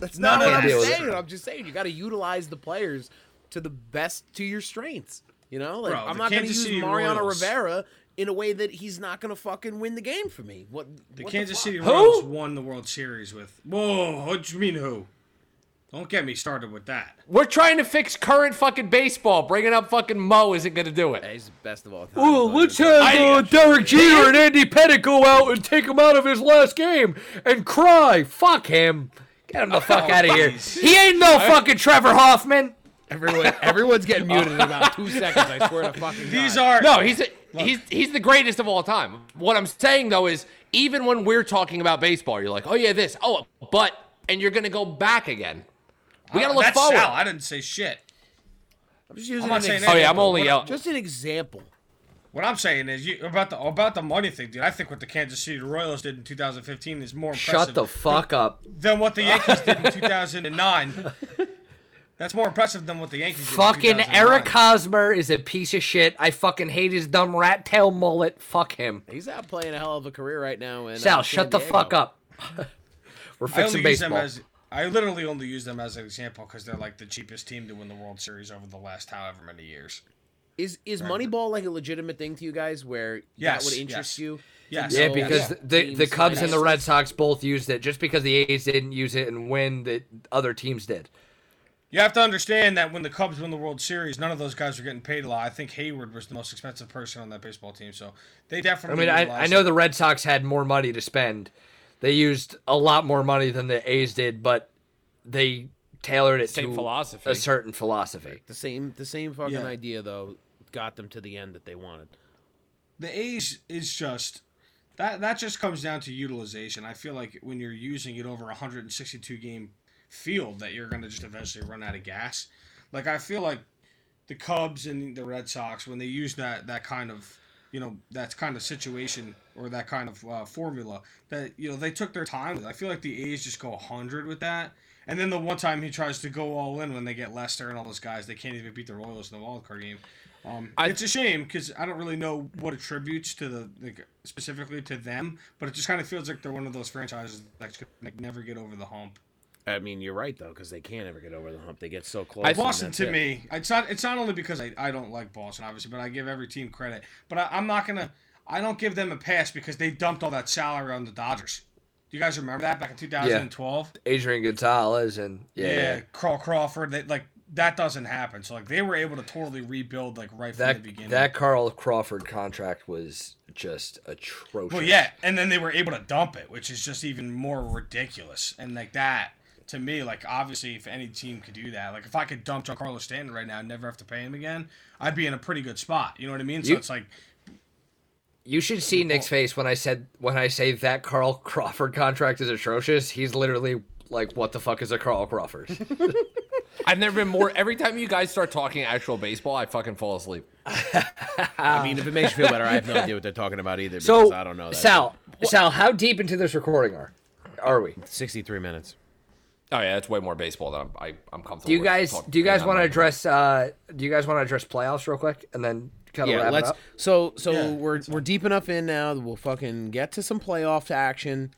That's not no, what I'm deal saying. I'm just saying you got to utilize the players to the best to your strengths. You know, like Bro, I'm not going to use Mariano Royals- Rivera in a way that he's not going to fucking win the game for me. What The what Kansas fuck? City Who? Royals won the World Series with. Whoa, what do you mean who? Don't get me started with that. We're trying to fix current fucking baseball. Bringing up fucking Mo isn't going to do it. He's the best of all time. Oh, but- let's have uh, Derek Jeter and Andy Pettitte go out and take him out of his last game and cry. Fuck him. Get him the fuck out of here. He ain't no fucking Trevor Hoffman. Everyone, everyone's getting muted in about two seconds. I swear to fucking These are No, he's he's he's the greatest of all time. What I'm saying though is, even when we're talking about baseball, you're like, oh yeah, this, oh, but, and you're gonna go back again. We gotta uh, look That's forward. Sal. I didn't say shit. I'm just using I'm not an saying example. Oh yeah, I'm only What- yelling. just an example. What I'm saying is you, about the about the money thing, dude. I think what the Kansas City Royals did in 2015 is more impressive Shut the fuck up. than what the Yankees did in 2009. That's more impressive than what the Yankees did. Fucking in 2009. Eric Hosmer is a piece of shit. I fucking hate his dumb rat tail mullet. Fuck him. He's out playing a hell of a career right now. In, Sal, uh, shut San the fuck up. We're I fixing only baseball. as I literally only use them as an example because they're like the cheapest team to win the World Series over the last however many years. Is is Moneyball like a legitimate thing to you guys where Yes, that would interest yes. you? Yes. Yeah, because what the the teams Cubs like- and the Red Sox both used it. Just because the A's didn't use it and win, that other teams did. You have to understand that when the Cubs won the World Series, none of those guys were getting paid a lot. I think Hayward was the most expensive person on that baseball team, so they definitely. I mean, I, I know it. the Red Sox had more money to spend. They used a lot more money than the A's did, but they tailored it Same to philosophy. a certain philosophy. The same the same fucking Yeah. idea though got them to the end that they wanted. the A's is just that that just comes down to utilization. I feel like when you're using it over a 162 game field, that you're going to just eventually run out of gas. Like I feel like the Cubs and the Red Sox when they use that that kind of you know that kind of situation or that kind of uh, formula that you know they took their time. with. I feel like the A's just go 100 with that. And then the one time he tries to go all in when they get Lester and all those guys, they can't even beat the Royals in the wild card game. Um, I- it's a shame because I don't really know what attributes to the like, specifically to them, but it just kind of feels like they're one of those franchises that could like, never get over the hump. I mean, you're right though, because they can't ever get over the hump. They get so close. I- and Boston to it. me, it's not it's not only because I, I don't like Boston obviously, but I give every team credit. But I, I'm not gonna I don't give them a pass because they dumped all that salary on the Dodgers. Do you guys remember that back in 2012? Adrian Gonzalez and yeah, Yeah, Carl Crawford. They, like that doesn't happen. So like they were able to totally rebuild like right from that the beginning. that Carl Crawford contract was just atrocious. Well, yeah, and then they were able to dump it, which is just even more ridiculous. And like that, to me, like obviously, if any team could do that, like if I could dump Giancarlo Stanton right now and never have to pay him again, I'd be in a pretty good spot. You know what I mean? So it's like, You should see Nick's face when I said when I say that Carl Crawford contract is atrocious. He's literally like, "What the fuck is a Carl Crawford?" I've never been more. Every time you guys start talking actual baseball, I fucking fall asleep. I mean, if it makes you feel better, I have no idea what they're talking about either. Because so I don't know. That Sal, Sal, how deep into this recording are are we? 63 minutes. Oh yeah, that's way more baseball than I'm, I, I'm comfortable. Do you with guys talking- do you guys want to address uh do you guys want to address playoffs real quick and then kind of Yeah, wrap let's. it up? So so Yeah, we're we're deep enough in now. that We'll fucking get to some playoff action,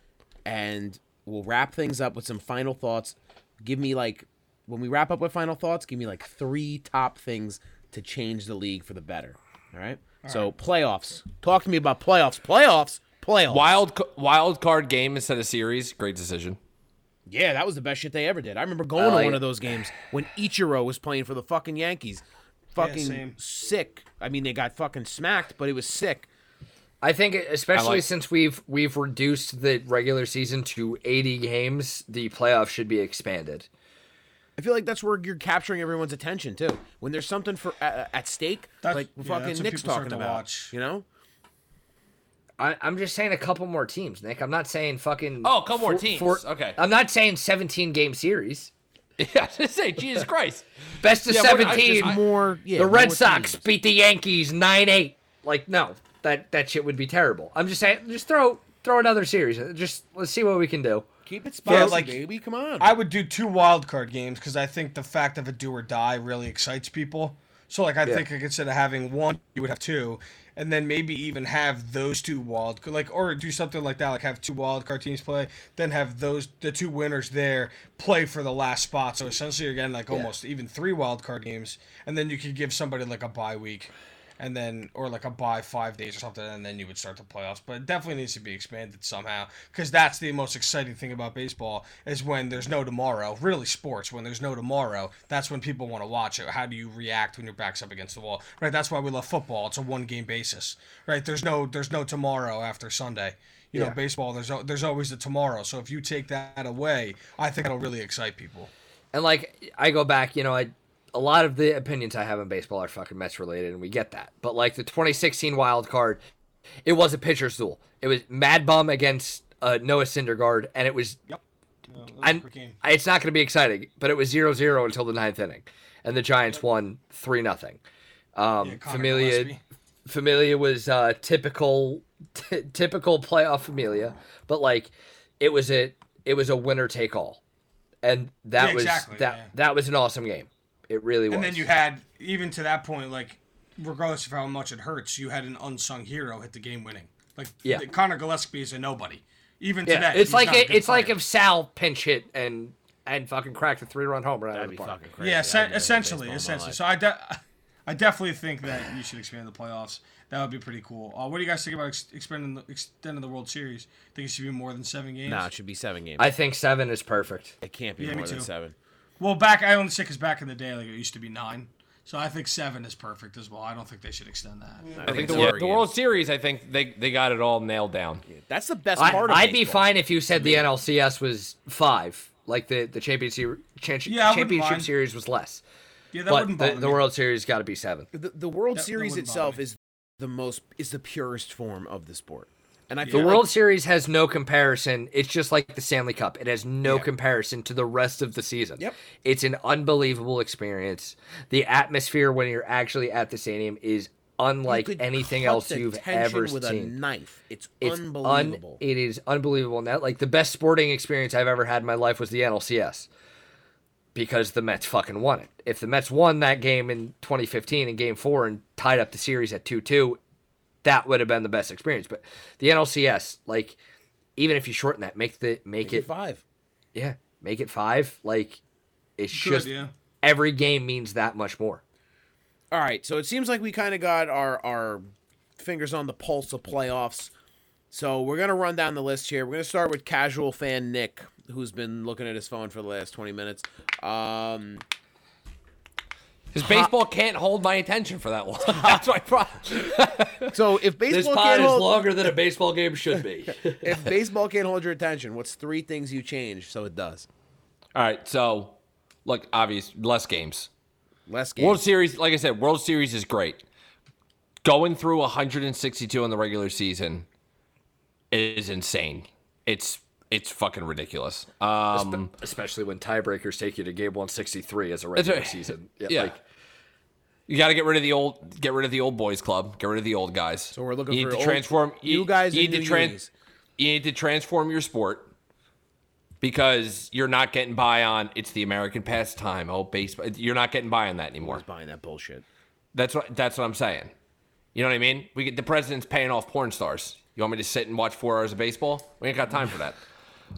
and we'll wrap things up with some final thoughts. Give me like when we wrap up with final thoughts. Give me like three top things to change the league for the better. All right. so playoffs. Talk to me about playoffs. Playoffs. Playoffs. Wild wild card game instead of series. Great decision. Yeah, that was the best shit they ever did. I remember going to one it. of those games when Ichiro was playing for the fucking Yankees. Fucking same. sick. I mean, they got fucking smacked, but it was sick. I think, especially like- since we've we've reduced the regular season to 80 games, the playoffs should be expanded. I feel like that's where you're capturing everyone's attention too. When there's something for uh, at stake, That's- like yeah, fucking that's Nick's talking about. watch. You know, I, I'm just saying a couple more teams, Nick. I'm not saying fucking. Oh, a couple more teams. four- Okay. I'm not saying 17 game series. Yeah, I was gonna say, Jesus Christ. Best of Yeah, we're- I 17. just- more. Yeah, the Red more Sox teams. beat the Yankees 9-8. Like no, that that shit would be terrible. I'm just saying, just throw throw another series. Just let's see what we can do. Keep it spicy, like- baby. Come on. I would do two wild card games because I think the fact of a do or die really excites people. So like I Yeah. think instead of having one, you would have two, and then maybe even have those two wild like or do something like that, like have two wild card teams play, then have those the two winners there play for the last spot. So essentially you're getting like almost even three wild card games, and then you could give somebody like a bye week. And then, or like a bye five days or something, and then you would start the playoffs. But it definitely needs to be expanded somehow, because that's the most exciting thing about baseball is when there's no tomorrow. Really, sports when there's no tomorrow, that's when people want to watch it. How do you react when your back's up against the wall? Right. That's why we love football. It's a one game basis. Right. There's no there's no tomorrow after Sunday. You know, baseball. There's there's always a tomorrow. So if you take that away, I think it'll really excite people. And like I go back, you know, I a lot of the opinions I have on baseball are fucking Mets related, and we get that. But like the 2016 wild card, it was a pitcher's duel. It was Mad Bum against uh, Noah Syndergaard, and it was. Yep. That was a And it's not going to be exciting, but it was 0-0 until the ninth inning, and the Giants won three nothing. Um, Yeah, Familia, Gillaspie. Familia was uh, typical, t- typical playoff Familia, but like it was a it was a winner take all, and that Yeah, was exactly, that yeah. that was an awesome game. It really was. And then you had even to that point, like regardless of how much it hurts, you had an unsung hero hit the game winning. Like Yeah. Conor Gillaspie is a nobody. Even yeah, today, it's like it, good it's like player. if Sal pinch hit and and fucking cracked a three run homer out That'd of be the park. fucking crazy. yeah, I've essen- never played essentially, baseball in my essentially. So I, de- I definitely think that you should expand the playoffs. That would be pretty cool. Uh, what do you guys think about ex- expanding the extending the World Series? Think it should be more than seven games? Nah, it should be seven games. I think seven is perfect. it can't be Yeah, more than seven. Well, back I only say because back in the day, like it used to be nine. So I think seven is perfect as well. I don't think they should extend that. I think the, it's the World Series, I think they, they got it all nailed down. That's the best I, part of it. I'd be fine if you said the NLCS was five, like the the championship chan- Yeah, championship series was less. Yeah, that but wouldn't the, bother the me. World Series got to be seven. The, the World That- that Series wouldn't itself is the most is the purest form of the sport, and I The like World Series has no comparison. It's just like the Stanley Cup. It has no Yeah. comparison to the rest of the season. Yep. It's an unbelievable experience. The atmosphere when you're actually at the stadium is unlike anything else you've ever with a seen. knife. It's, It's un- unbelievable. it is unbelievable. And that like the best sporting experience I've ever had in my life was the NLCS. Because the Mets fucking won it. If the Mets won that game in 2015 in game four and tied up the series at 2 2, that would have been the best experience. But the NLCS, like, even if you shorten that, make the make, Make it, it five. yeah, make it five. Like, it's Good, just yeah. every game means that much more. All right, so it seems like we kind of got our our fingers on the pulse of playoffs. So we're gonna run down the list here. We're gonna start with casual fan Nick, who's been looking at his phone for the last twenty minutes. Um, Because baseball can't hold my attention for that long. That's my problem. so if This baseball pod can't is hold, longer than a baseball game should be. if baseball can't hold your attention, what's three things you change so it does? All right, so look, obvious less games. Less games. World Series, like I said, World Series is great. Going through 162 in the regular season is insane. It's it's fucking ridiculous. Um, Especially when tiebreakers take you to game 163 as a regular right. season. yeah. Like, you got to get rid of the old, get rid of the old boys club, get rid of the old guys. So we're looking you need for to old- transform new guys You need to tran- unis. You need to transform your sport because you're not getting by on it's the American pastime. Oh, baseball. You're not getting by on that anymore. buying that bullshit. That's what that's what I'm saying. You know what I mean? We get the president's paying off porn stars. You want me to sit and watch four hours of baseball? We ain't got time for that.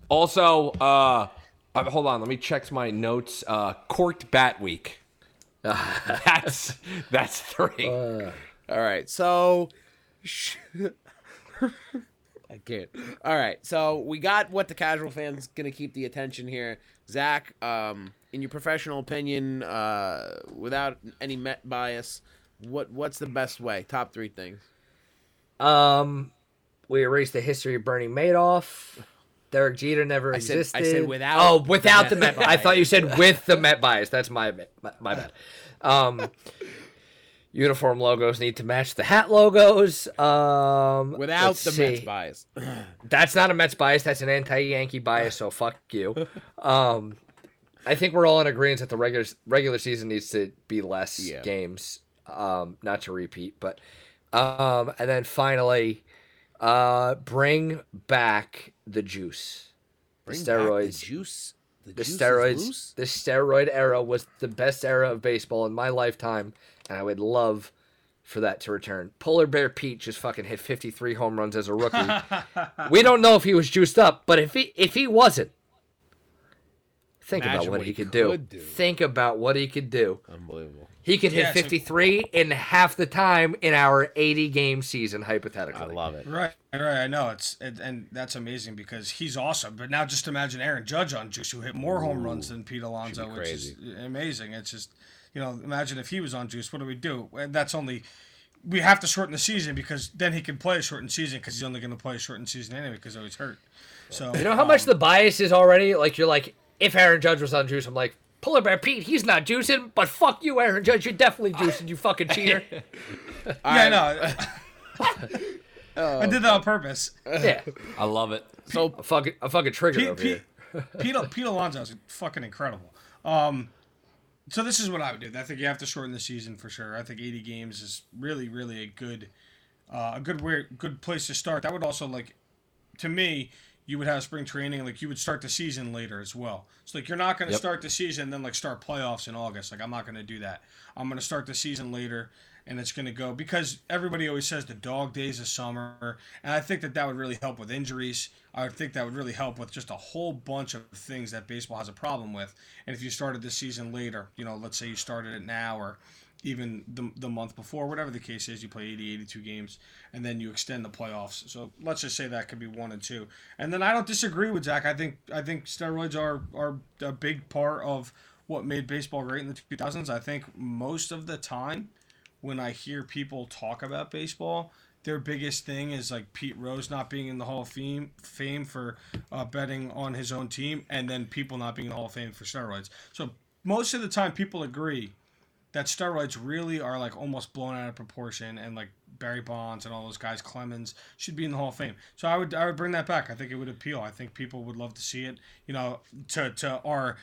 Also, uh, uh, hold on, let me check my notes. Uh, corked bat week. that's that's three. All right, so I can't. All right, so we got what the casual fan's gonna keep the attention here. Zach, um, in your professional opinion, uh, without any Met bias, what what's the best way? Top three things. Um, we erased the history of Bernie Madoff. Derek Jeter never I said- I existed. said without Oh, the without the Met Met. I thought you said with the Met bias. That's my my, my bad. Um, uniform logos need to match the hat logos. Um, Without the Mets bias. That's not a Mets bias. That's an anti-Yankee bias. So fuck you. Um, I think we're all in agreement that the regular regular season needs to be less Yeah. games. Um, not to repeat, but um, and then finally, uh, bring back the juice. Bring the steroids. the juice. The, the juice steroids. The steroid era was the best era of baseball in my lifetime, and I would love for that to return. Polar Bear Pete just fucking hit 53 home runs as a rookie. we don't know if he was juiced up, but if he if he wasn't, think Imagine about what, what he he could do. could do. Think about what he could do. Unbelievable. He could hit Yeah, so- 53 in half the time in our 80 game season, hypothetically. I love it. Right, right. I know it's it, and that's amazing because he's awesome. But now just imagine Aaron Judge on Juice, who hit more home runs than Pete Alonso, which is amazing. It's just you know, imagine if he was on Juice, what do we do? And that's only we have to shorten the season because then he can play a shortened season because he's only going to play a shortened season anyway because he's hurt. So You know how much um, the bias is already? Like, you're like, if Aaron Judge was on juice, I'm like, Polar Bear Pete, he's not juicing, but fuck you, Aaron Judge, you're definitely juicing, you fucking cheater. yeah, I know. I did that on purpose. yeah. I love it. So A fucking, a fucking trigger Pete, over Pete, here. Pete, Pete Alonso is fucking incredible. Um, so this is what I would do. I think you have to shorten the season for sure. I think 80 games is really, really a good, uh, a good way, good place to start. That would also like, to me, you would have spring training. Like you would start the season later as well. So like you're not going to Yep. start the season and then like start playoffs in August. Like I'm not going to do that. I'm going to start the season later. And it's going to go because everybody always says the dog days of summer, and I think that that would really help with injuries. I would think that would really help with just a whole bunch of things that baseball has a problem with. And if you started the season later, you know, let's say you started it now or even the, the month before, whatever the case is, you play 80, 82 games, and then you extend the playoffs. So let's just say that could be one and two. And then I don't disagree with Zach. I think I think steroids are are a big part of what made baseball great in the 2000s. I think most of the time when I hear people talk about baseball, their biggest thing is like Pete Rose not being in the Hall of Fame, fame for uh, betting on his own team, and then people not being in the Hall of Fame for steroids. So most of the time, people agree that steroids really are like almost blown out of proportion, and like Barry Bonds and all those guys, Clemens should be in the Hall of Fame. So I would I would bring that back. I think it would appeal. I think people would love to see it. You know, to to our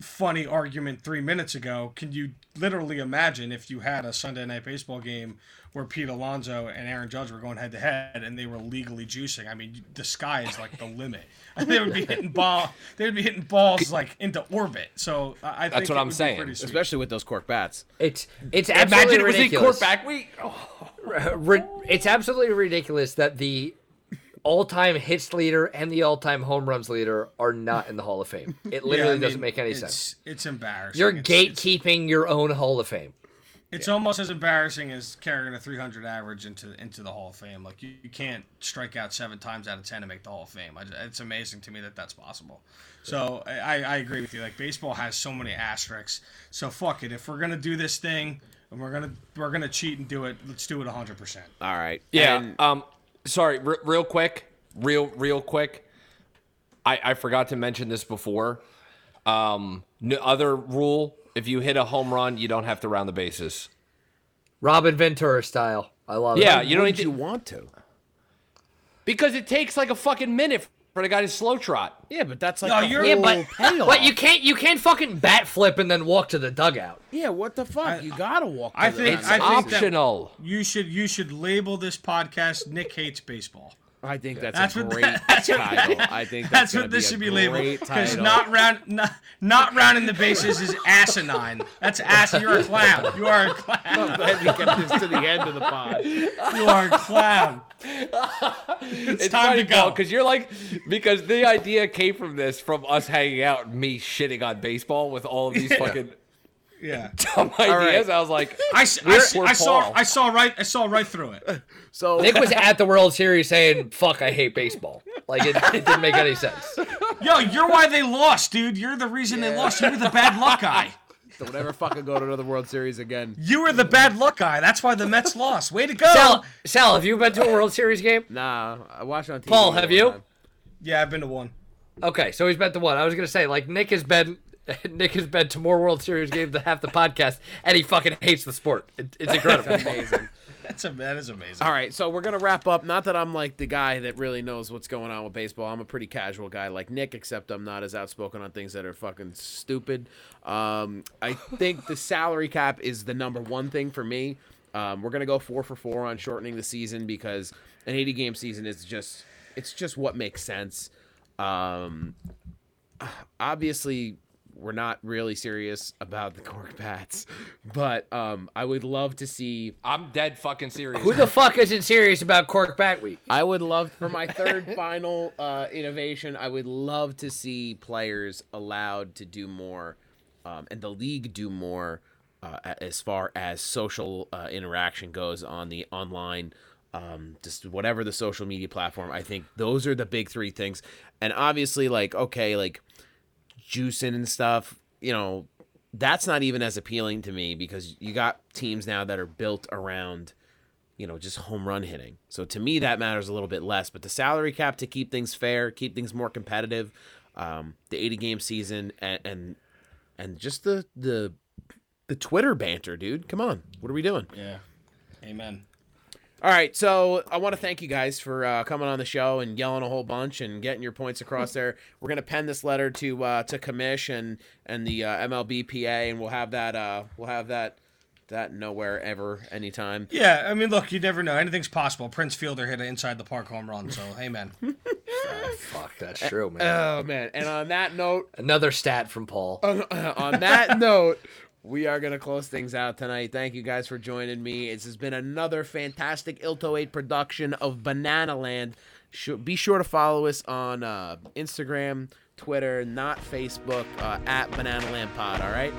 funny argument three minutes ago. Can you literally imagine if you had a Sunday night baseball game where Pete Alonso and Aaron Judge were going head to head and they were legally juicing? I mean, the sky is like the limit. they would be hitting ball. They would be hitting balls like into orbit. So I I think That's what I'm saying. especially with those cork bats. It's, it's absolutely Imagine it was in ridiculous. cork bat week. Ri- it's absolutely ridiculous that the all-time hits leader and the all-time home runs leader are not in the Hall of Fame. It Yeah, literally I mean, doesn't make any it's, sense. It's embarrassing. You're It's- it's- gatekeeping your own Hall of Fame. It's almost as embarrassing as carrying a 300 average into into the Hall of Fame. Like you, you can't strike out seven times out of ten to make the Hall of Fame. I, it's amazing to me that that's possible. So I, I agree with you. Like baseball has so many asterisks. So fuck it. If we're gonna do this thing and we're gonna we're gonna cheat and do it, let's do it 100. percent All right. Yeah. And um. Sorry. R- real quick. Real. Real quick. I I forgot to mention this before. Um. No other rule: if you hit a home run, you don't have to round the bases. Robin Ventura style. I love Yeah. it. Yeah, you don't would need you to want to? because it takes like a fucking minute for the guy to slow trot. Yeah, but that's like No, the you're- Yeah, whole but, payoff. but you can't you can't fucking bat flip and then walk to the dugout. Yeah, what the fuck? you gotta walk. I to the think- it's I think Optional. You should you should label this podcast "Nick Hates Baseball." I think that's, That's a what great that's what- title. I think That's that's, what this should be labeled labeled because because not round not, not rounding the bases is asinine. That's ass. You're a clown. You are a clown. I'm glad we kept this to the end of the pod. You are a clown. It's time to go. because you're like because the idea came from this from us hanging out and me shitting on baseball with all of these fucking Yeah. dumb ideas. right. I was like, I, s- I s- Poor I saw I saw right I saw right through it. So Nick was at the World Series saying, "Fuck, I hate baseball." Like it, it didn't make any sense. Yo, you're why they lost, dude. You're the reason they lost. You were the bad luck guy. don't ever fucking go to another World Series again. You were the bad luck guy. That's why the Mets lost. Way to go. Sal, Sal, have you been to a World Series game? Nah, I watched on TV. Paul, have you? time. Yeah, I've been to one. Okay, so he's been to one. I was gonna say, like Nick has been, Nick has been to more World Series games than half the podcast, and he fucking hates the sport. It, it's incredible. Amazing. That's a, that is amazing. All right, so we're gonna wrap up. Not that I'm like the guy that really knows what's going on with baseball. I'm a pretty casual guy like Nick, except I'm not as outspoken on things that are fucking stupid. Um, I think the salary cap is the number one thing for me. Um, we're gonna go four for four on shortening the season because an 80 game season is just it's just what makes sense. Um, obviously we're not really serious about the cork bats, but um, I would love to see I'm dead fucking serious. Who the fuck isn't serious about Cork Bat Week? I would love for my third final uh, innovation. I would love to see players allowed to do more, um, and the league do more uh, as far as social uh, interaction goes on the online, um, just whatever the social media platform. I think those are the big three things, and obviously, like okay, like juicing and stuff. You know, that's not even as appealing to me because you got teams now that are built around you know, just home run hitting. So to me, that matters a little bit less. But the salary cap to keep things fair, keep things more competitive, um, the 80 game season, and and and just the the the Twitter banter, dude. Come on, what are we doing? Yeah. Amen. All right, so I want to thank you guys for uh, coming on the show and yelling a whole bunch and getting your points across there. We're gonna pen this letter to uh, to Commish and and the uh, MLBPA, and we'll have that uh, we'll have that that nowhere ever anytime. Yeah, I mean, look, you never know. Anything's possible. Prince Fielder hit an inside the park home run, so amen. Fuck, that's true, man. Oh man! And on that note, Another stat from Paul. on that note, we are going to close things out tonight. Thank you guys for joining me. This has been another fantastic Ilto 8 production of Banana Land. Be sure to follow us on uh, Instagram, Twitter, not Facebook, uh, at Banana Land Pod, all right?